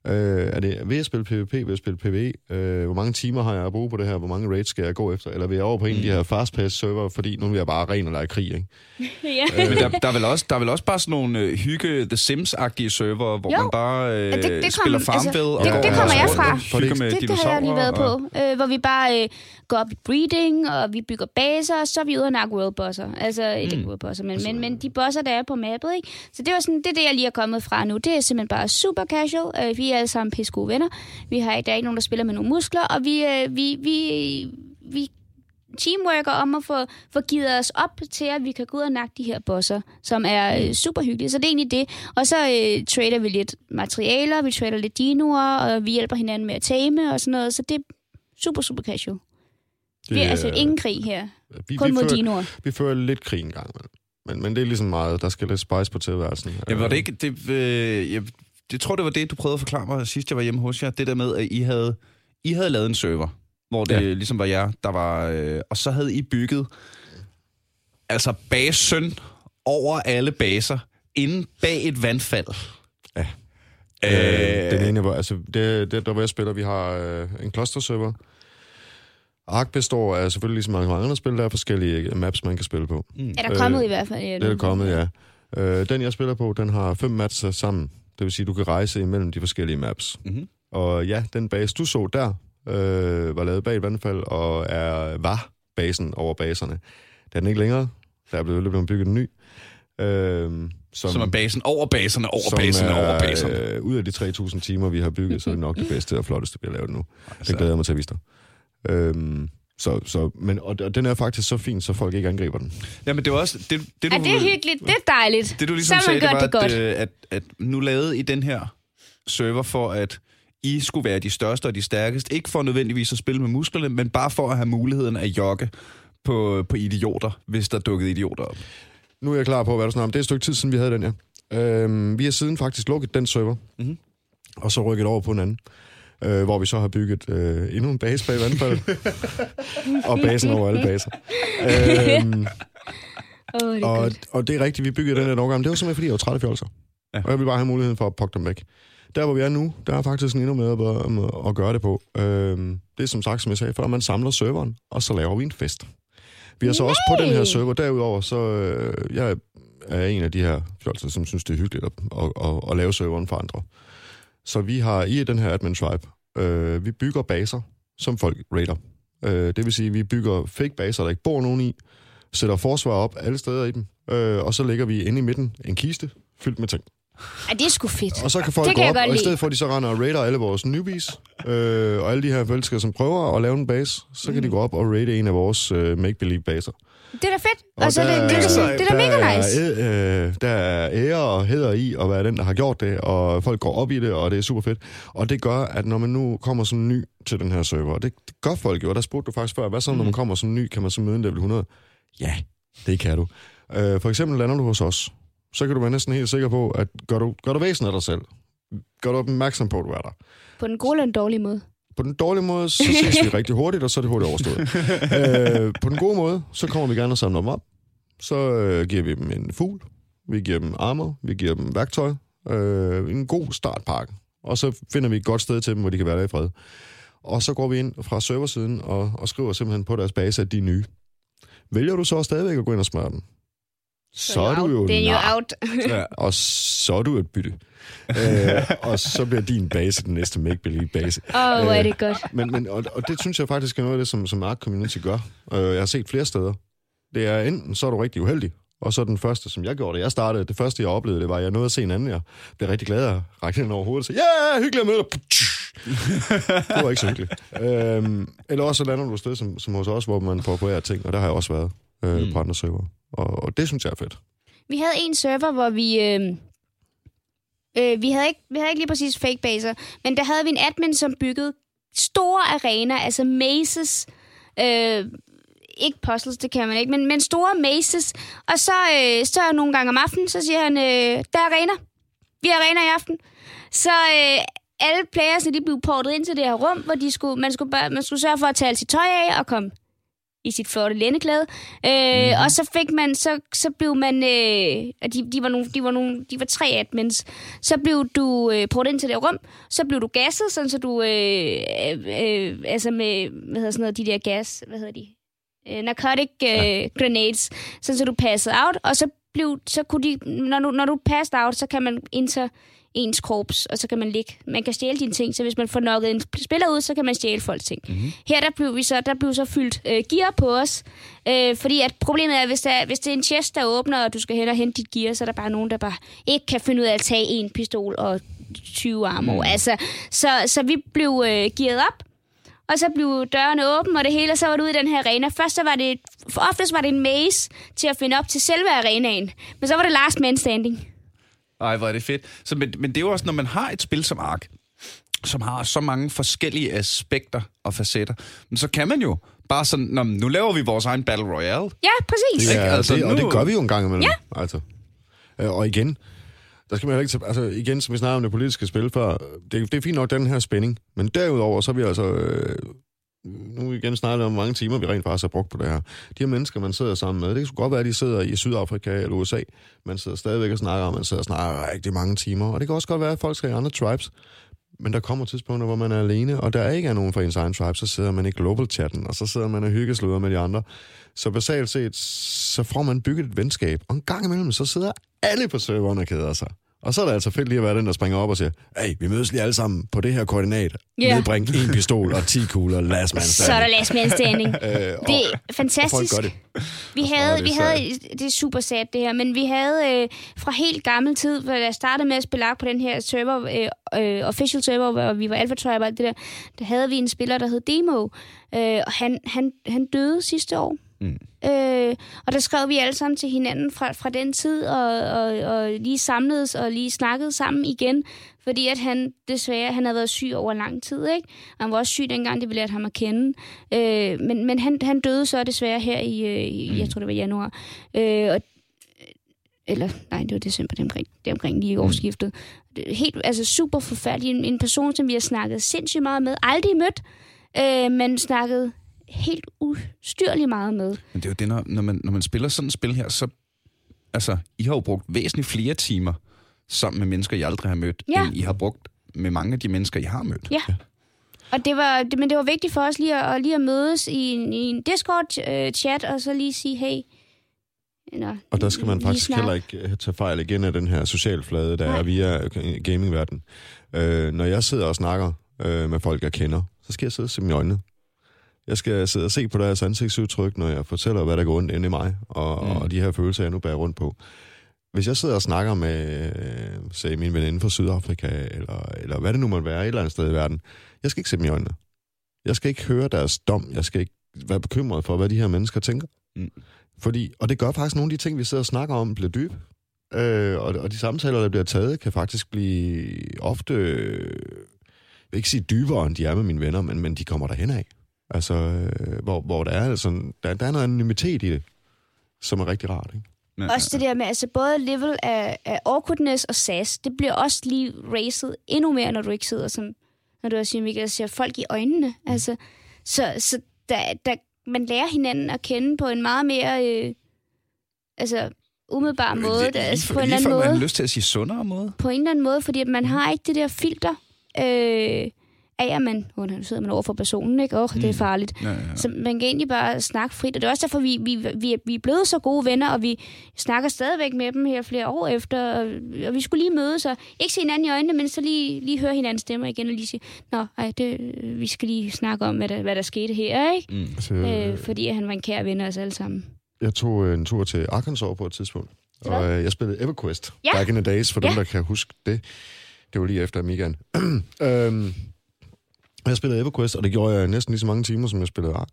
Øh, er det ved at spille PvP, ved at spille PvE? Øh, hvor mange timer har jeg at bruge på det her? Hvor mange raids skal jeg gå efter? Eller vil jeg over på en af de her fast-paced server, fordi nu vil jeg bare ren og lege krig, ikke? ja. Men der, der, er vel også, der er vel også bare sådan nogle øh, hygge The Sims-agtige server, hvor Jo. man bare øh, Ja, det- det kom- spiller Farmville altså, og det- går det kommer jeg fra. og hygger med Det, det har jeg lige været dinosaurer på, øh, hvor vi bare øh, går op i breeding, og vi bygger baser, og så er vi ude og nakke world bosser. Altså, ikke Mm. world bosser, men, men, men de bosser, der er på mappet, ikke? Så det var sådan, det er det, jeg lige er kommet fra nu. Det er simpelthen bare super casual. Øh, vi er alle sammen pisse gode venner. Vi har ikke, der er ikke nogen, der spiller med nogle muskler, og vi, øh, vi, vi, vi teamworker om at få, få givet os op til, at vi kan gå ud og nakke de her bosser, som er øh, super hyggelige. Så det er egentlig det. Og så øh, trader vi lidt materialer, vi trader lidt dinoer, og vi hjælper hinanden med at tame og sådan noget. Så det er super, super casual. Det, vi er altså ingen krig her. vi, Kun vi, mod fører, dinoer. vi fører lidt krig en gang, men, men, men det er ligesom meget, der skal lidt spice på tilværelsen. Ja, var det ikke... Det, øh, jeg, jeg tror, det var det, du prøvede at forklare mig sidst, jeg var hjemme hos jer. Det der med, at I havde, I havde lavet en server, hvor det Ja. ligesom var jer, der var... Øh, og så havde I bygget altså basen over alle baser, inde bag et vandfald. Ja. Øh, Øh, den ene var, altså, det, det der hvor jeg spiller, vi har øh, en cluster-server. Ark består af selvfølgelig ligesom mange andre spil, der er forskellige maps, man kan spille på. Er der Øh, kommet i hvert fald? Ja, Det er der kommet, ja. Øh, den, jeg spiller på, den har fem maps sammen. Det vil sige, du kan rejse imellem de forskellige maps. Mm-hmm. Og ja, den base, du så der, øh, var lavet bag et vandfald, og er, var basen over baserne. Det er den ikke længere. Der er blevet, blevet bygget en ny. Øhm, som, Som er basen over baserne, over baserne, over baserne. Øh, ud af de 3.000 timer, vi har bygget, så er det nok det bedste og flotteste, vi har lavet nu. Altså. Det glæder jeg mig til at vise dig. Øhm, så, så, men, og, og den er faktisk så fin, så folk ikke angriber den. Jamen, det var også... Det, det, Ja, du, det er hyggeligt. Det er dejligt. Det du ligesom Så sagde, det var, det godt. at, at, at nu lavede I den her server for, at I skulle være de største og de stærkeste. Ikke for nødvendigvis at spille med musklerne, men bare for at have muligheden at jogge på, på idioter, hvis der dukkede idioter op. Nu er jeg klar på, hvad du snakker om. Det er et stykke tid siden, vi havde den, ja. Øhm, vi har siden faktisk lukket den server, Mhm. og så rykket over på en anden, øh, hvor vi så har bygget øh, endnu en base bag vandfald, og basen over alle baser. Øhm, oh, det er og, og det er rigtigt, vi byggede den her nogle gange. Det var simpelthen, fordi jeg var træt af fjolser. Ja. Og jeg vil bare have muligheden for at pokke dem væk. Der, hvor vi er nu, der er faktisk endnu med at, at, at gøre det på. Øhm, det er som sagt, som jeg sagde før, man samler serveren, og så laver vi en fest. Vi har så også på den her Nej! server, derudover, så øh, jeg er en af de her fjolser, som synes, det er hyggeligt at, at, at, at lave serveren for andre. Så vi har i den her admin tribe, øh, vi bygger baser, som folk raider. Øh, det vil sige, vi bygger fake baser, der ikke bor nogen i, sætter forsvar op alle steder i dem, øh, og så lægger vi inde i midten en kiste fyldt med ting. Ja, det er sgu fedt. Og så kan folk Det gå kan op, og i lide. stedet for, at de så render og raider alle vores newbies, øh, og alle de her mennesker, som prøver at lave en base, så kan mm. de gå op og raide en af vores øh, make-believe-baser. Det er da fedt. Og, så er det, det, er da- det er da mega nice. Er, øh, der er ære og hæder i at være den, der har gjort det, og folk går op i det, og det er super fedt. Og det gør, at når man nu kommer som ny til den her server, og det, det gør folk jo, og der spurgte du faktisk før, hvad så, når man kommer som ny, kan man så møde en level 100? Ja, det kan du. Øh, for eksempel lander du hos os, så kan du være næsten helt sikker på, at gør du, gør du væsen af dig selv, gør du opmærksom på, at du er der. På den gode eller den dårlige måde. På den dårlige måde, så ses vi rigtig hurtigt, og så er det hurtigt overstået. øh, på den gode måde, så kommer vi gerne og samler dem op. Så øh, giver vi dem en fugl, vi giver dem armor, vi giver dem værktøj, øh, en god startpakke. Og så finder vi et godt sted til dem, hvor de kan være der i fred. Og så går vi ind fra serversiden og, og skriver simpelthen på deres base, at de er nye. Vælger du så stadigvæk at gå ind og smøre dem, så er du jo jo nar, out. Ja. og så er du et bytte. øh, og så bliver din base den næste make-believe-base. Åh, oh, hvor er det godt. Men, men, og, og det synes jeg faktisk er noget af det, som, som Ark Community gør. Uh, jeg har set flere steder. Det er enten, så er du rigtig uheldig, og så den første, som jeg gjorde, da jeg startede, det første, jeg oplevede, det var, at jeg nåede at se en anden, jeg blev rigtig glad og række den over hovedet og sagde, ja, yeah, hyggeligt at møde dig. det var ikke så hyggeligt. Øhm, eller også så lander du et sted, som, som hos os, hvor man får på ting, og der har jeg også været øh, Mm. på andre server. Og, og det synes jeg er fedt. Vi havde en server, hvor vi... Øh, øh, vi, havde ikke, vi havde ikke lige præcis fake baser, men der havde vi en admin, som byggede store arenaer, altså mazes. Øh, ikke puzzles, det kan man ikke, men, men store mazes. Og så, øh, så nogle gange om aftenen, så siger han, øh, der er arena. Vi har arena i aften. Så øh, alle playersne, de blev portet ind til det her rum, hvor de skulle, man, skulle man skulle sørge for at tage alt sit tøj af og komme i sit flotte lændeklæde. Øh, mm-hmm. Og så fik man, så, så blev man, øh, de, de, var nogle, de, var nogle, de var tre admins, så blev du øh, portet ind til det rum, så blev du gasset, sådan så du, øh, øh, altså med, hvad hedder sådan noget, de der gas, hvad hedder de? Øh, narcotic øh, ja. grenades, sådan så du passede out, og så blev, så kunne de, når du, når du passed out, så kan man enter ens korps, og så kan man ligge. Man kan stjæle dine ting, så hvis man får nokket en spiller ud, så kan man stjæle folks ting. Mm-hmm. Her der blev, vi så, der blev så fyldt øh, gear på os, øh, fordi at problemet er, hvis, der, hvis det er en chest, der åbner, og du skal hen og hente dit gear, så er der bare nogen, der bare ikke kan finde ud af at tage en pistol og 20 armor. Mm. Altså, så, så vi blev øh, gearet op, og så blev dørene åbne, og det hele, og så var det ude i den her arena. Først så var det, for oftest var det en maze til at finde op til selve arenaen, men så var det last man standing. Ej, hvor er det fedt. Så, men, men det er jo også, når man har et spil som Ark, som har så mange forskellige aspekter og facetter, men så kan man jo bare sådan, Nå, nu laver vi vores egen Battle Royale. Ja, præcis. Er, Altså, det, og nu- det gør vi jo en gang imellem. Ja. Altså. Øh, Og igen, der skal man heller ikke... tage- Altså igen, som vi snakkede om det politiske spil før, det, det er fint nok, den her spænding. Men derudover, så er vi altså... Øh, nu vi igen snakket om, hvor mange timer vi rent faktisk har brugt på det her. De her mennesker, man sidder sammen med, det kan sgu godt være, at de sidder i Sydafrika eller USA. Man sidder stadigvæk og snakker om, man sidder og snakker rigtig mange timer. Og det kan også godt være, at folk skal i andre tribes. Men der kommer tidspunkter, hvor man er alene, og der ikke er nogen fra ens egen tribe, så sidder man i global-chatten, og så sidder man og hyggesluder med de andre. Så basalt set, så får man bygget et venskab, og en gang imellem, så sidder alle på serveren og keder sig. Og så er det altså fedt lige at være den, der springer op og siger, hey, vi mødes lige alle sammen på det her koordinat. Yeah. Nedbring en pistol og 10 kugler, last man Så er der last man standing. Øh, Det er fantastisk. det. Vi havde, det vi havde, det er super sad det her, men vi havde øh, fra helt gammel tid, hvor jeg startede med at spille på den her server, øh, øh, official server, hvor vi var alpha tribe og alt det der, der havde vi en spiller, der hed Demo, øh, og han, han, han døde sidste år. Mm. Øh, og der skrev vi alle sammen til hinanden fra, fra den tid, og, og, og lige samledes og lige snakkede sammen igen, fordi at han desværre, han havde været syg over lang tid, ikke? Og han var også syg dengang, det vi lærte ham at kende. Øh, men men han, han døde så desværre her i, øh, i jeg tror det var januar. Øh, og, eller, nej, det var december, det er omkring, det er omkring lige i årsskiftet. Det er Helt, altså super forfærdelig. En, en person, som vi har snakket sindssygt meget med. Aldrig mødt, øh, men snakket helt ustyrligt meget med. Men det er jo det, når, når, man, når man spiller sådan et spil her, så... Altså, I har jo brugt væsentligt flere timer sammen med mennesker, I aldrig har mødt, Ja. end I har brugt med mange af de mennesker, I har mødt. Ja. Og det var, det, men det var vigtigt for os lige at, at, lige at mødes i en, i en Discord-chat, og så lige sige, hey... Eller, Og der skal man faktisk snak. heller ikke øh, tage fejl igen af den her socialflade, der Nej. er via øh, gamingverden. Øh, når jeg sidder og snakker øh, med folk, jeg kender, så skal jeg sidde og se dem i øjnene. Jeg skal sidde og se på deres ansigtsudtryk, når jeg fortæller, hvad der går rundt inde i mig, og, Mm. og de her følelser, jeg nu bærer rundt på. Hvis jeg sidder og snakker med, øh, sagde min veninde fra Sydafrika, eller, eller hvad det nu måtte være, et eller andet sted i verden, jeg skal ikke se dem i øjnene. Jeg skal ikke høre deres dom. Jeg skal ikke være bekymret for, hvad de her mennesker tænker. Mm. Fordi, og det gør faktisk nogle af de ting, vi sidder og snakker om, bliver dybe. Øh, og, og de samtaler, der bliver taget, kan faktisk blive ofte, øh, jeg vil ikke sige dybere, end de er med mine venner, men, men de kommer derhen af. Altså, øh, hvor, hvor der er, altså, der, der er noget anonymitet i det, som er rigtig rart. Ikke? Ja, Også det der med, altså både level af, af awkwardness og sass, det bliver også lige racet endnu mere, når du ikke sidder som, når du også siger, Michael, ser folk i øjnene. Altså, så så der, der, man lærer hinanden at kende på en meget mere, øh, altså umiddelbar måde, Lige- der, altså på en lige eller anden før man måde. har lyst til at sige sundere måde. på en eller anden måde, fordi at man har ikke det der filter øh, at man, oh, nu sidder man over for personen, ikke? Åh, oh, det er Mm. farligt. Ja, ja. Så man kan egentlig bare snakke frit, og det er også derfor, vi, vi, vi, er, vi er blevet så gode venner, og vi snakker stadigvæk med dem her flere år efter, og, og vi skulle lige mødes, og ikke se hinanden i øjnene, men så lige, lige høre hinandens stemmer igen, og lige sige, nå, ej, det, vi skal lige snakke om, hvad der, hvad der skete her, ikke? Mm. Altså, Øh, fordi at han var en kær ven af os alle sammen. Jeg tog øh, en tur til Arkansas på et tidspunkt, og øh, jeg spillede EverQuest Ja. back in the days, for dem, Ja. der kan huske det. Det var lige efter Amigaen. øhm, jeg spillede EverQuest, og det gjorde jeg næsten lige så mange timer, som jeg spillede Ark.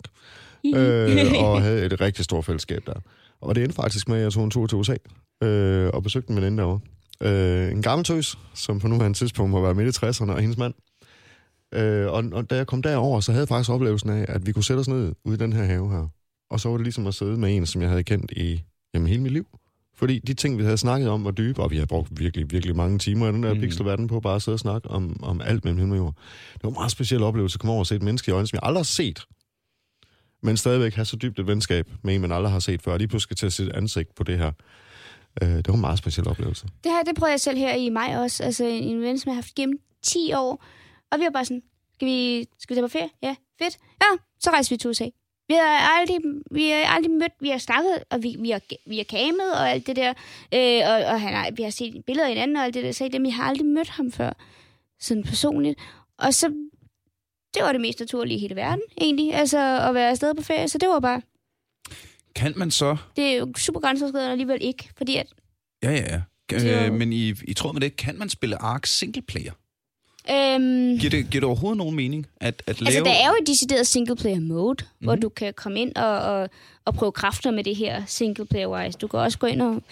øh, og havde et rigtig stort fællesskab der. Og det endte faktisk med, at jeg tog en tur til USA øh, og besøgte en veninde derovre. Øh, en gammel tøs, som på nuværende tidspunkt må være midt i 60'erne, og hendes mand. Øh, og, og da jeg kom derover, så havde jeg faktisk oplevelsen af, at vi kunne sætte os ned ude i den her have her. Og så var det ligesom at sidde med en, som jeg havde kendt i jamen, hele mit liv. Fordi de ting, vi havde snakket om, var dybe, og vi har brugt virkelig, virkelig mange timer i den der Mm. pixelverden på bare at sidde og snakke om, om alt mellem himmel og jord. Det var en meget speciel oplevelse at komme over og se et menneske i øjnene, som jeg aldrig har set. Men stadigvæk have så dybt et venskab med en, man aldrig har set før. Og lige pludselig til at sætte ansigt på det her. Øh, det var en meget speciel oplevelse. Det her, det prøver jeg selv her i maj også. Altså en ven, som jeg har haft gennem 10 år. Og vi var bare sådan, skal vi, skal vi tage på ferie? Ja, fedt. Ja, så rejser vi til USA. Vi har aldrig, vi har aldrig mødt, vi har snakket, og vi, vi, har, vi har camet og alt det der. Øh, og og han, har- vi har set billeder af hinanden og alt det der. Så jeg, jeg har aldrig mødt ham før, sådan personligt. Og så, det var det mest naturlige i hele verden, egentlig. Altså at være afsted på ferie. Så det var bare, Kan man så... det er jo super grænseoverskridende alligevel ikke. Fordi at, Ja, ja, ja. Øh, men i, i tråd med det, kan man spille Ark single player? Øhm, Giver det, giver det overhovedet nogen mening at, at lave... Altså, der er jo et decideret single-player mode, mm-hmm. hvor Mhm. du kan komme ind og, og, og prøve kræfter med det her single-player-wise. Du kan også gå ind og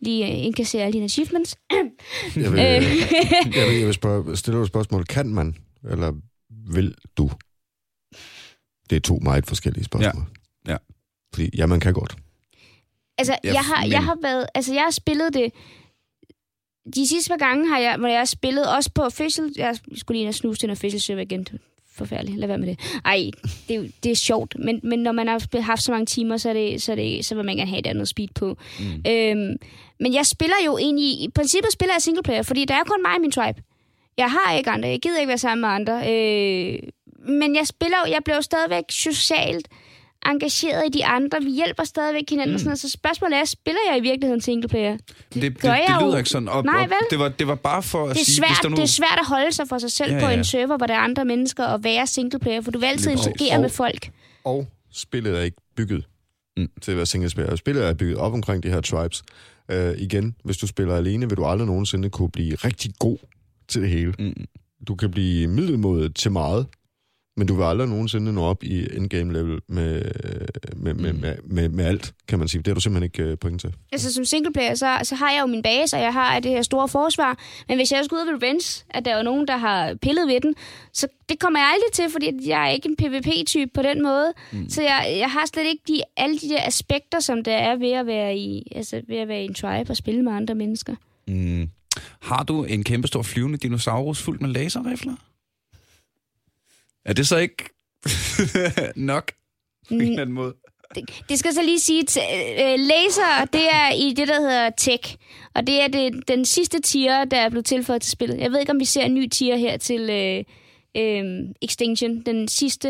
lige øh, indkassere alle dine achievements. Jeg vil, Øh. jeg vil, jeg vil spørge, stille dig et spørgsmål. Kan man, eller vil du? Det er to meget forskellige spørgsmål. Ja. Ja. Fordi, ja, man kan godt. altså, Ja, jeg, har, men- jeg har været... Altså, jeg har spillet det... De sidste par gange har jeg, hvor jeg har spillet også på official... Jeg skulle lige snuse til en official server igen. Forfærdeligt. Lad være med det. Ej, det, er det er sjovt. Men, men når man har haft så mange timer, så, er det, så, er det, så vil man gerne have et andet speed på. Mm. Øhm, men jeg spiller jo egentlig... I princippet spiller jeg single player, fordi der er kun mig og min tribe. Jeg har ikke andre. Jeg gider ikke være sammen med andre. Øh, men jeg spiller Jeg bliver jo stadigvæk socialt engageret i de andre. Vi hjælper stadigvæk hinanden. Mm. Og sådan noget. Så spørgsmålet er, spiller jeg i virkeligheden singleplayer? Det, det, det, gør det lyder jo. ikke sådan. Og, Nej, vel? Det var, det var bare for at Det er, sige, svært, hvis der nu... det er svært at holde sig for sig selv Ja, på ja. en server, hvor der er andre mennesker, og være singleplayer, for du vil altid interagere med folk. Og spillet er ikke bygget Mm. mm. til at være singlespiller. Spillet er bygget op omkring de her tribes. Uh, igen, hvis du spiller alene, vil du aldrig nogensinde kunne blive rigtig god til det hele. Mm. Du kan blive middelmodet til meget, men du vil aldrig nogensinde nå op i endgame level med, med, med, Mm. med, med, med alt, kan man sige. Det har du simpelthen ikke uh, point til. Altså som singleplayer, så, så har jeg jo min base, og jeg har det her store forsvar. Men hvis jeg skulle ud ved Revenge, at der er nogen, der har pillet ved den, så det kommer jeg aldrig til, fordi jeg er ikke en PvP-type på den måde. Mm. Så jeg, jeg har slet ikke de, alle de der aspekter, som der er ved at være i, altså ved at være i en tribe og spille med andre mennesker. Mm. Har du en kæmpe stor flyvende dinosaurus fuldt med laserrifler? Er det så ikke nok på en eller anden måde? Det, det skal så lige sige, at øh, laser, det er i det, der hedder tech. Og det er det, den sidste tier, der er blevet tilføjet til spillet. Jeg ved ikke, om vi ser en ny tier her til øh, øh, Extinction. Den sidste...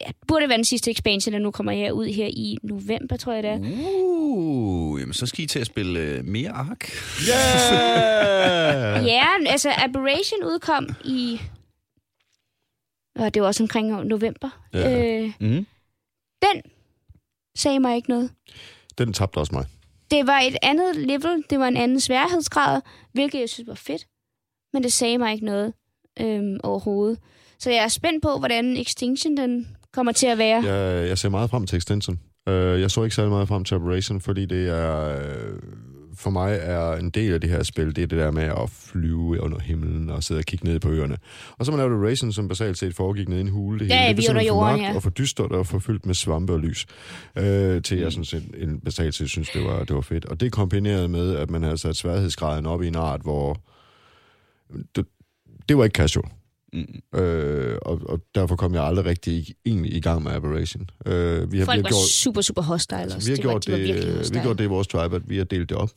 Ja, det burde være den sidste expansion, der nu kommer her ud her i november, tror jeg det er. Uh, jamen, så skal I til at spille øh, mere ark. Yeah! Ja, altså Aberration udkom i... Og det var også omkring november. Ja. Øh, Mm. den sagde mig ikke noget. Den tabte også mig. Det var et andet level, det var en anden sværhedsgrad, hvilket jeg synes var fedt. Men det sagde mig ikke noget øhm, overhovedet. Så jeg er spændt på, hvordan Extinction den kommer til at være. Jeg, jeg ser meget frem til Extension. Uh, jeg så ikke særlig meget frem til Operation, fordi det er... Uh, for mig er en del af det her spil, det er det der med at flyve under himlen og sidde og kigge ned på øerne. Og så man lavet Operation, som basalt set foregik ned i en hule. Det Ja, hele. det blev simpelthen for jorden, mørkt ja. Og for dystert og for fyldt med svampe og lys. Uh, til jeg sådan set en basalt set synes, det var, det var fedt. Og det kombineret med, at man havde sat sværhedsgraden op i en art, hvor... Det, det var ikke casual. Mm. Øh, og, og derfor kom jeg aldrig rigtig i, egentlig i gang med Aberration. Øh, vi har, Folk vi var har gjort, super, super hostile også. altså, vi har det var, gjort de var det, virkelig øh, vi har gjort det i vores tribe, at vi har delt det op.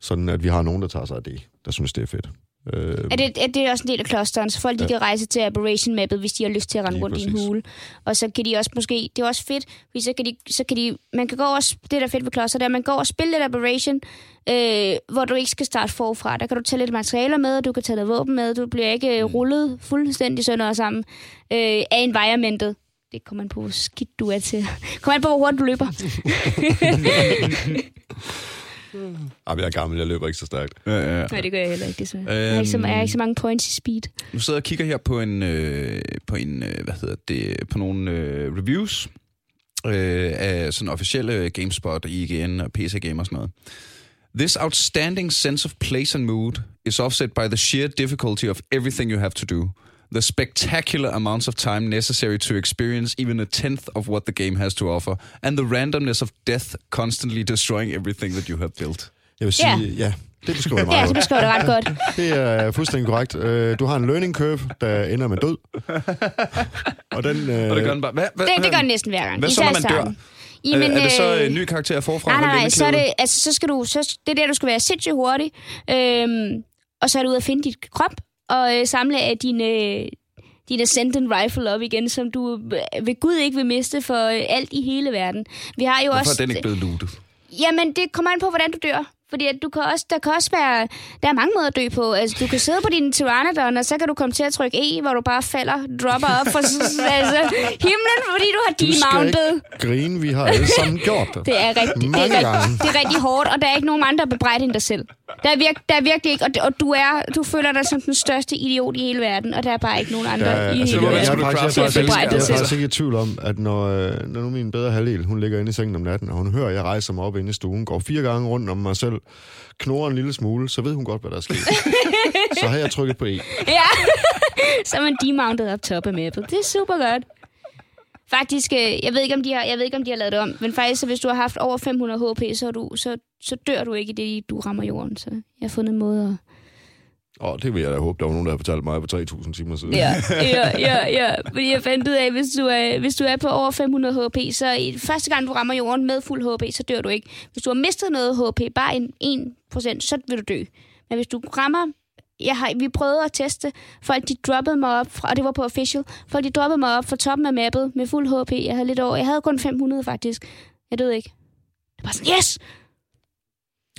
Sådan at vi har nogen, der tager sig af det, der synes, det er fedt. Øh, Er det, er det også en del af clusteren, så folk de Ja. kan rejse til Aberration-mappet, hvis de har lyst til at rende Lige rundt i en præcis. hule. Og så kan de også måske, det er også fedt, fordi så kan de, så kan de man kan gå over, det der er fedt ved cluster, det er, at man går og spille lidt Aberration, øh, hvor du ikke skal starte forfra. Der kan du tage lidt materialer med, og du kan tage noget våben med, du bliver ikke øh, rullet fuldstændig sønder og sammen øh, af environmentet. Det kommer an på, hvor skidt du er til. Kommer an på, hvor hurtigt du løber. ah, jeg er gammel, jeg løber ikke så stærkt. Ja, ja, ja. Nej, det gør jeg heller ikke, desværre. Jeg, har ikke så, jeg har ikke så mange points i speed. Nu sidder og kigger her på en, øh, på en øh, hvad hedder det, på nogle øh, reviews øh, af sådan officielle GameSpot, IGN og PC Gamer og sådan noget. This outstanding sense of place and mood is offset by the sheer difficulty of everything you have to do. The spectacular amounts of time necessary to experience even a tenth of what the game has to offer, and the randomness of death constantly destroying everything that you have built. Jeg vil sige, Ja. ja, ja det beskriver det Ja, meget så godt. beskriver det ret godt. Det er fuldstændig korrekt. Øh, Du har en learning curve, der ender med død. Og den... Øh, Og det gør den bare. Hvad, hvad, Det, det gør den næsten hver gang. Hvad så, når i man dør? Jamen, er, det så øh, en ny karakter forfra? Nej, nej, nej, så, er det, altså, så skal du, så, det er der, du skal være sindssygt hurtig. Øhm, og så er du ude at finde dit krop, og øh, samle af dine, øh, din Ascendant Rifle op igen, som du øh, ved Gud ikke vil miste for øh, alt i hele verden. Vi har jo Hvorfor også... er den ikke blevet lootet? Jamen, det kommer an på, hvordan du dør. Fordi at du kan også, der kan også være... Der er mange måder at dø på. Altså, du kan sidde på din Pteranodon, og så kan du komme til at trykke E, hvor du bare falder, dropper op fra altså, himlen, fordi du har du skal demounted. ikke grine, vi har alle sammen gjort det. Det er, rigtig, det, Mange er gange. rigtig, det er rigtig hårdt, og der er ikke nogen andre bebrejder end dig selv. Der er, virk, der er virkelig ikke, og, og du, er, du føler dig som den største idiot i hele verden, og der er bare ikke nogen andre Ja, i altså, hele jeg, jeg, verden. jeg, Skulle jeg, du jeg, jeg, jeg, dig jeg, selv? jeg er faktisk ikke i tvivl om, at når, øh, når nu min bedre halvdel, hun ligger inde i sengen om natten, og hun hører, at jeg rejser mig op inde i stuen, går fire gange rundt om mig selv, knurrer en lille smule, så ved hun godt, hvad der er sket. så har jeg trykket på E. Ja, så er man demounted op top af mappet. Det er super godt. Faktisk, øh, jeg ved, ikke, om de har, jeg ved ikke, om de har lavet det om, men faktisk, så hvis du har haft over 500 HP, så, er du, så, så dør du ikke i det, du rammer jorden. Så jeg har fundet en måde at... Og det vil jeg da håbe, der var nogen, der havde fortalt mig på 3.000 timer siden. Ja, ja, ja, ja. Fordi jeg fandt ud af, hvis du er, hvis du er på over 500 HP, så første gang du rammer jorden med fuld HP, så dør du ikke. Hvis du har mistet noget HP, bare en 1%, så vil du dø. Men hvis du rammer jeg har, vi prøvede at teste. Folk, de droppede mig op, fra, og det var på official. Folk, de droppede mig op fra toppen af mappet med fuld HP. Jeg havde lidt over. Jeg havde kun 500 faktisk. Jeg døde ikke. Det var sådan, yes!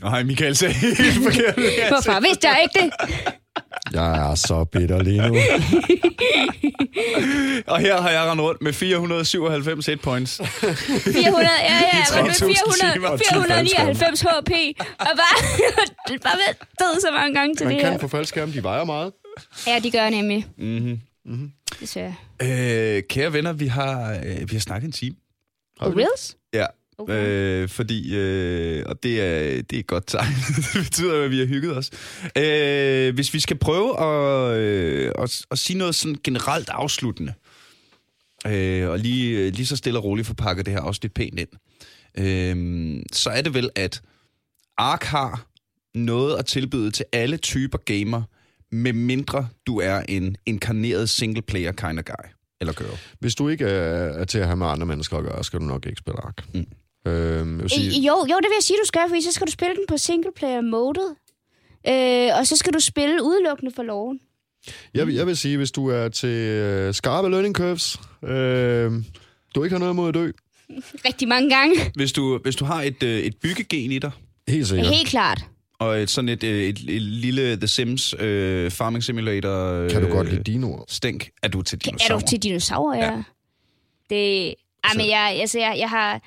Nej, Michael sagde helt forkert. Hvorfor vidste jeg ikke det? Jeg er så bitter lige nu. Og her har jeg rendt rundt med 497 hit points. 400, ja, ja, men med 3000 timer 400, og 499 HP. Og bare, bare ved død så mange gange til Man det kan her. få faldskærm, de vejer meget. Ja, de gør nemlig. Mm-hmm. Desværre. Øh, kære venner, vi har, øh, vi har snakket en time. Har vi det? Reels? Ja, Okay. øh, fordi, øh, og det er, det er et godt tegn. det betyder, at vi har hygget os. Øh, hvis vi skal prøve at, øh, at, at sige noget sådan generelt afsluttende, øh, og lige, lige så stille og roligt få pakket det her afsnit pænt ind, øh, så er det vel, at Ark har noget at tilbyde til alle typer gamer, med mindre du er en inkarneret single-player kind of guy. Eller girl. Hvis du ikke er, er til at have med andre mennesker at gøre, skal du nok ikke spille Ark. Mm. Øhm, jeg vil sige, jo, jo, det vil jeg sige, du skal, fordi så skal du spille den på singleplayer-modet. Øh, og så skal du spille udelukkende for loven. jeg, vil- jeg vil sige, hvis du er til øh, skarpe learning curves, øh, du ikke har noget imod at dø, Rigtig mange gange. Hvis du, hvis du har et, øh, et byggegen i dig, helt sikkert. Helt klart. og et, sådan et, øh, et, et lille The Sims øh, Farming Simulator øh, Kan du godt lide dinoer? stænk, er du til Er dinosaurer. du til dinosaurer, ja? Ja. Det... Ej, men jeg, altså, jeg, jeg har...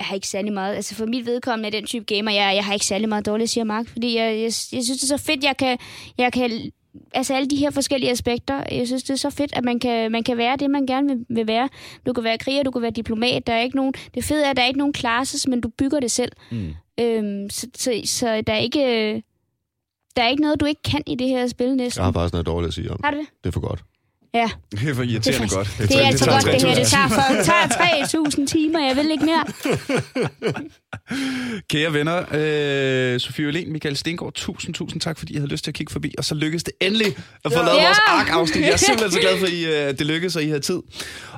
Jeg har ikke særlig meget... Altså, for mit vedkommende er den type gamer, jeg, jeg har ikke særlig meget dårligt at sige om Mark, fordi jeg, jeg, jeg synes, det er så fedt, jeg kan... Jeg kan altså alle de her forskellige aspekter. Jeg synes, det er så fedt, at man kan, man kan være det, man gerne vil, vil være. Du kan være kriger, du kan være diplomat. Der er ikke nogen, det fede er, at der er ikke nogen classes, men du bygger det selv. Mm. Øhm, så, så, så der er ikke... Der er ikke noget, du ikke kan i det her spil næsten. Jeg har faktisk noget dårligt at sige om. Har du det? Det er for godt. Ja. Det er for irriterende Det er godt. Det er altså godt, det her. Det 3.000 tager, for, det tager 3.000 timer. Jeg vil ikke mere. Kære venner, øh, Sofie Ølen, Michael Stengård, tusind, tusind tak, fordi I havde lyst til at kigge forbi. Og så lykkedes det endelig at få Ja. lavet Ja. vores ark-afsnit. Jeg er simpelthen så glad for, at I, øh, det lykkedes, og I havde tid.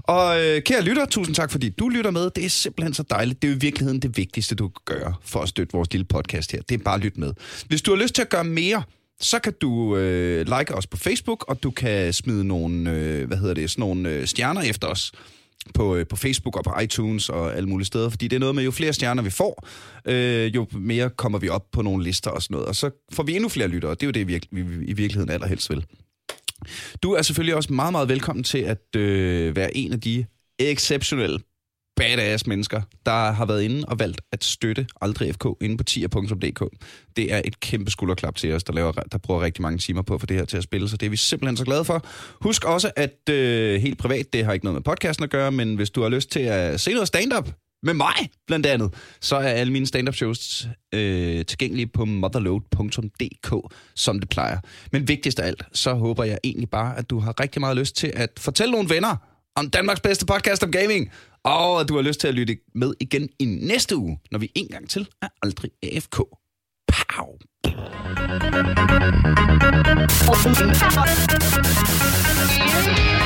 Og øh, kære lytter, tusind tak, fordi du lytter med. Det er simpelthen så dejligt. Det er jo i virkeligheden det vigtigste, du kan gøre for at støtte vores lille podcast her. Det er bare at lytte med. Hvis du har lyst til at gøre mere, så kan du øh, like os på Facebook, og du kan smide nogle, øh, hvad hedder det, sådan nogle øh, stjerner efter os på, øh, på Facebook og på iTunes og alle mulige steder, fordi det er noget med, jo flere stjerner vi får, øh, jo mere kommer vi op på nogle lister og sådan noget, og så får vi endnu flere lyttere, og det er jo det, vi, vi, vi i virkeligheden allerhelst vil. Du er selvfølgelig også meget, meget velkommen til at øh, være en af de exceptionelle badass mennesker, der har været inde og valgt at støtte Aldrig FK inde på tier.dk. Det er et kæmpe skulderklap til os, der, laver, der bruger rigtig mange timer på at få det her til at spille, så det er vi simpelthen så glade for. Husk også, at øh, helt privat, det har ikke noget med podcasten at gøre, men hvis du har lyst til at se noget stand-up med mig, blandt andet, så er alle mine stand-up shows øh, tilgængelige på motherload.dk, som det plejer. Men vigtigst af alt, så håber jeg egentlig bare, at du har rigtig meget lyst til at fortælle nogle venner om Danmarks bedste podcast om gaming, og du har lyst til at lytte med igen i næste uge, når vi en gang til er aldrig AFK. Pow! Yeah.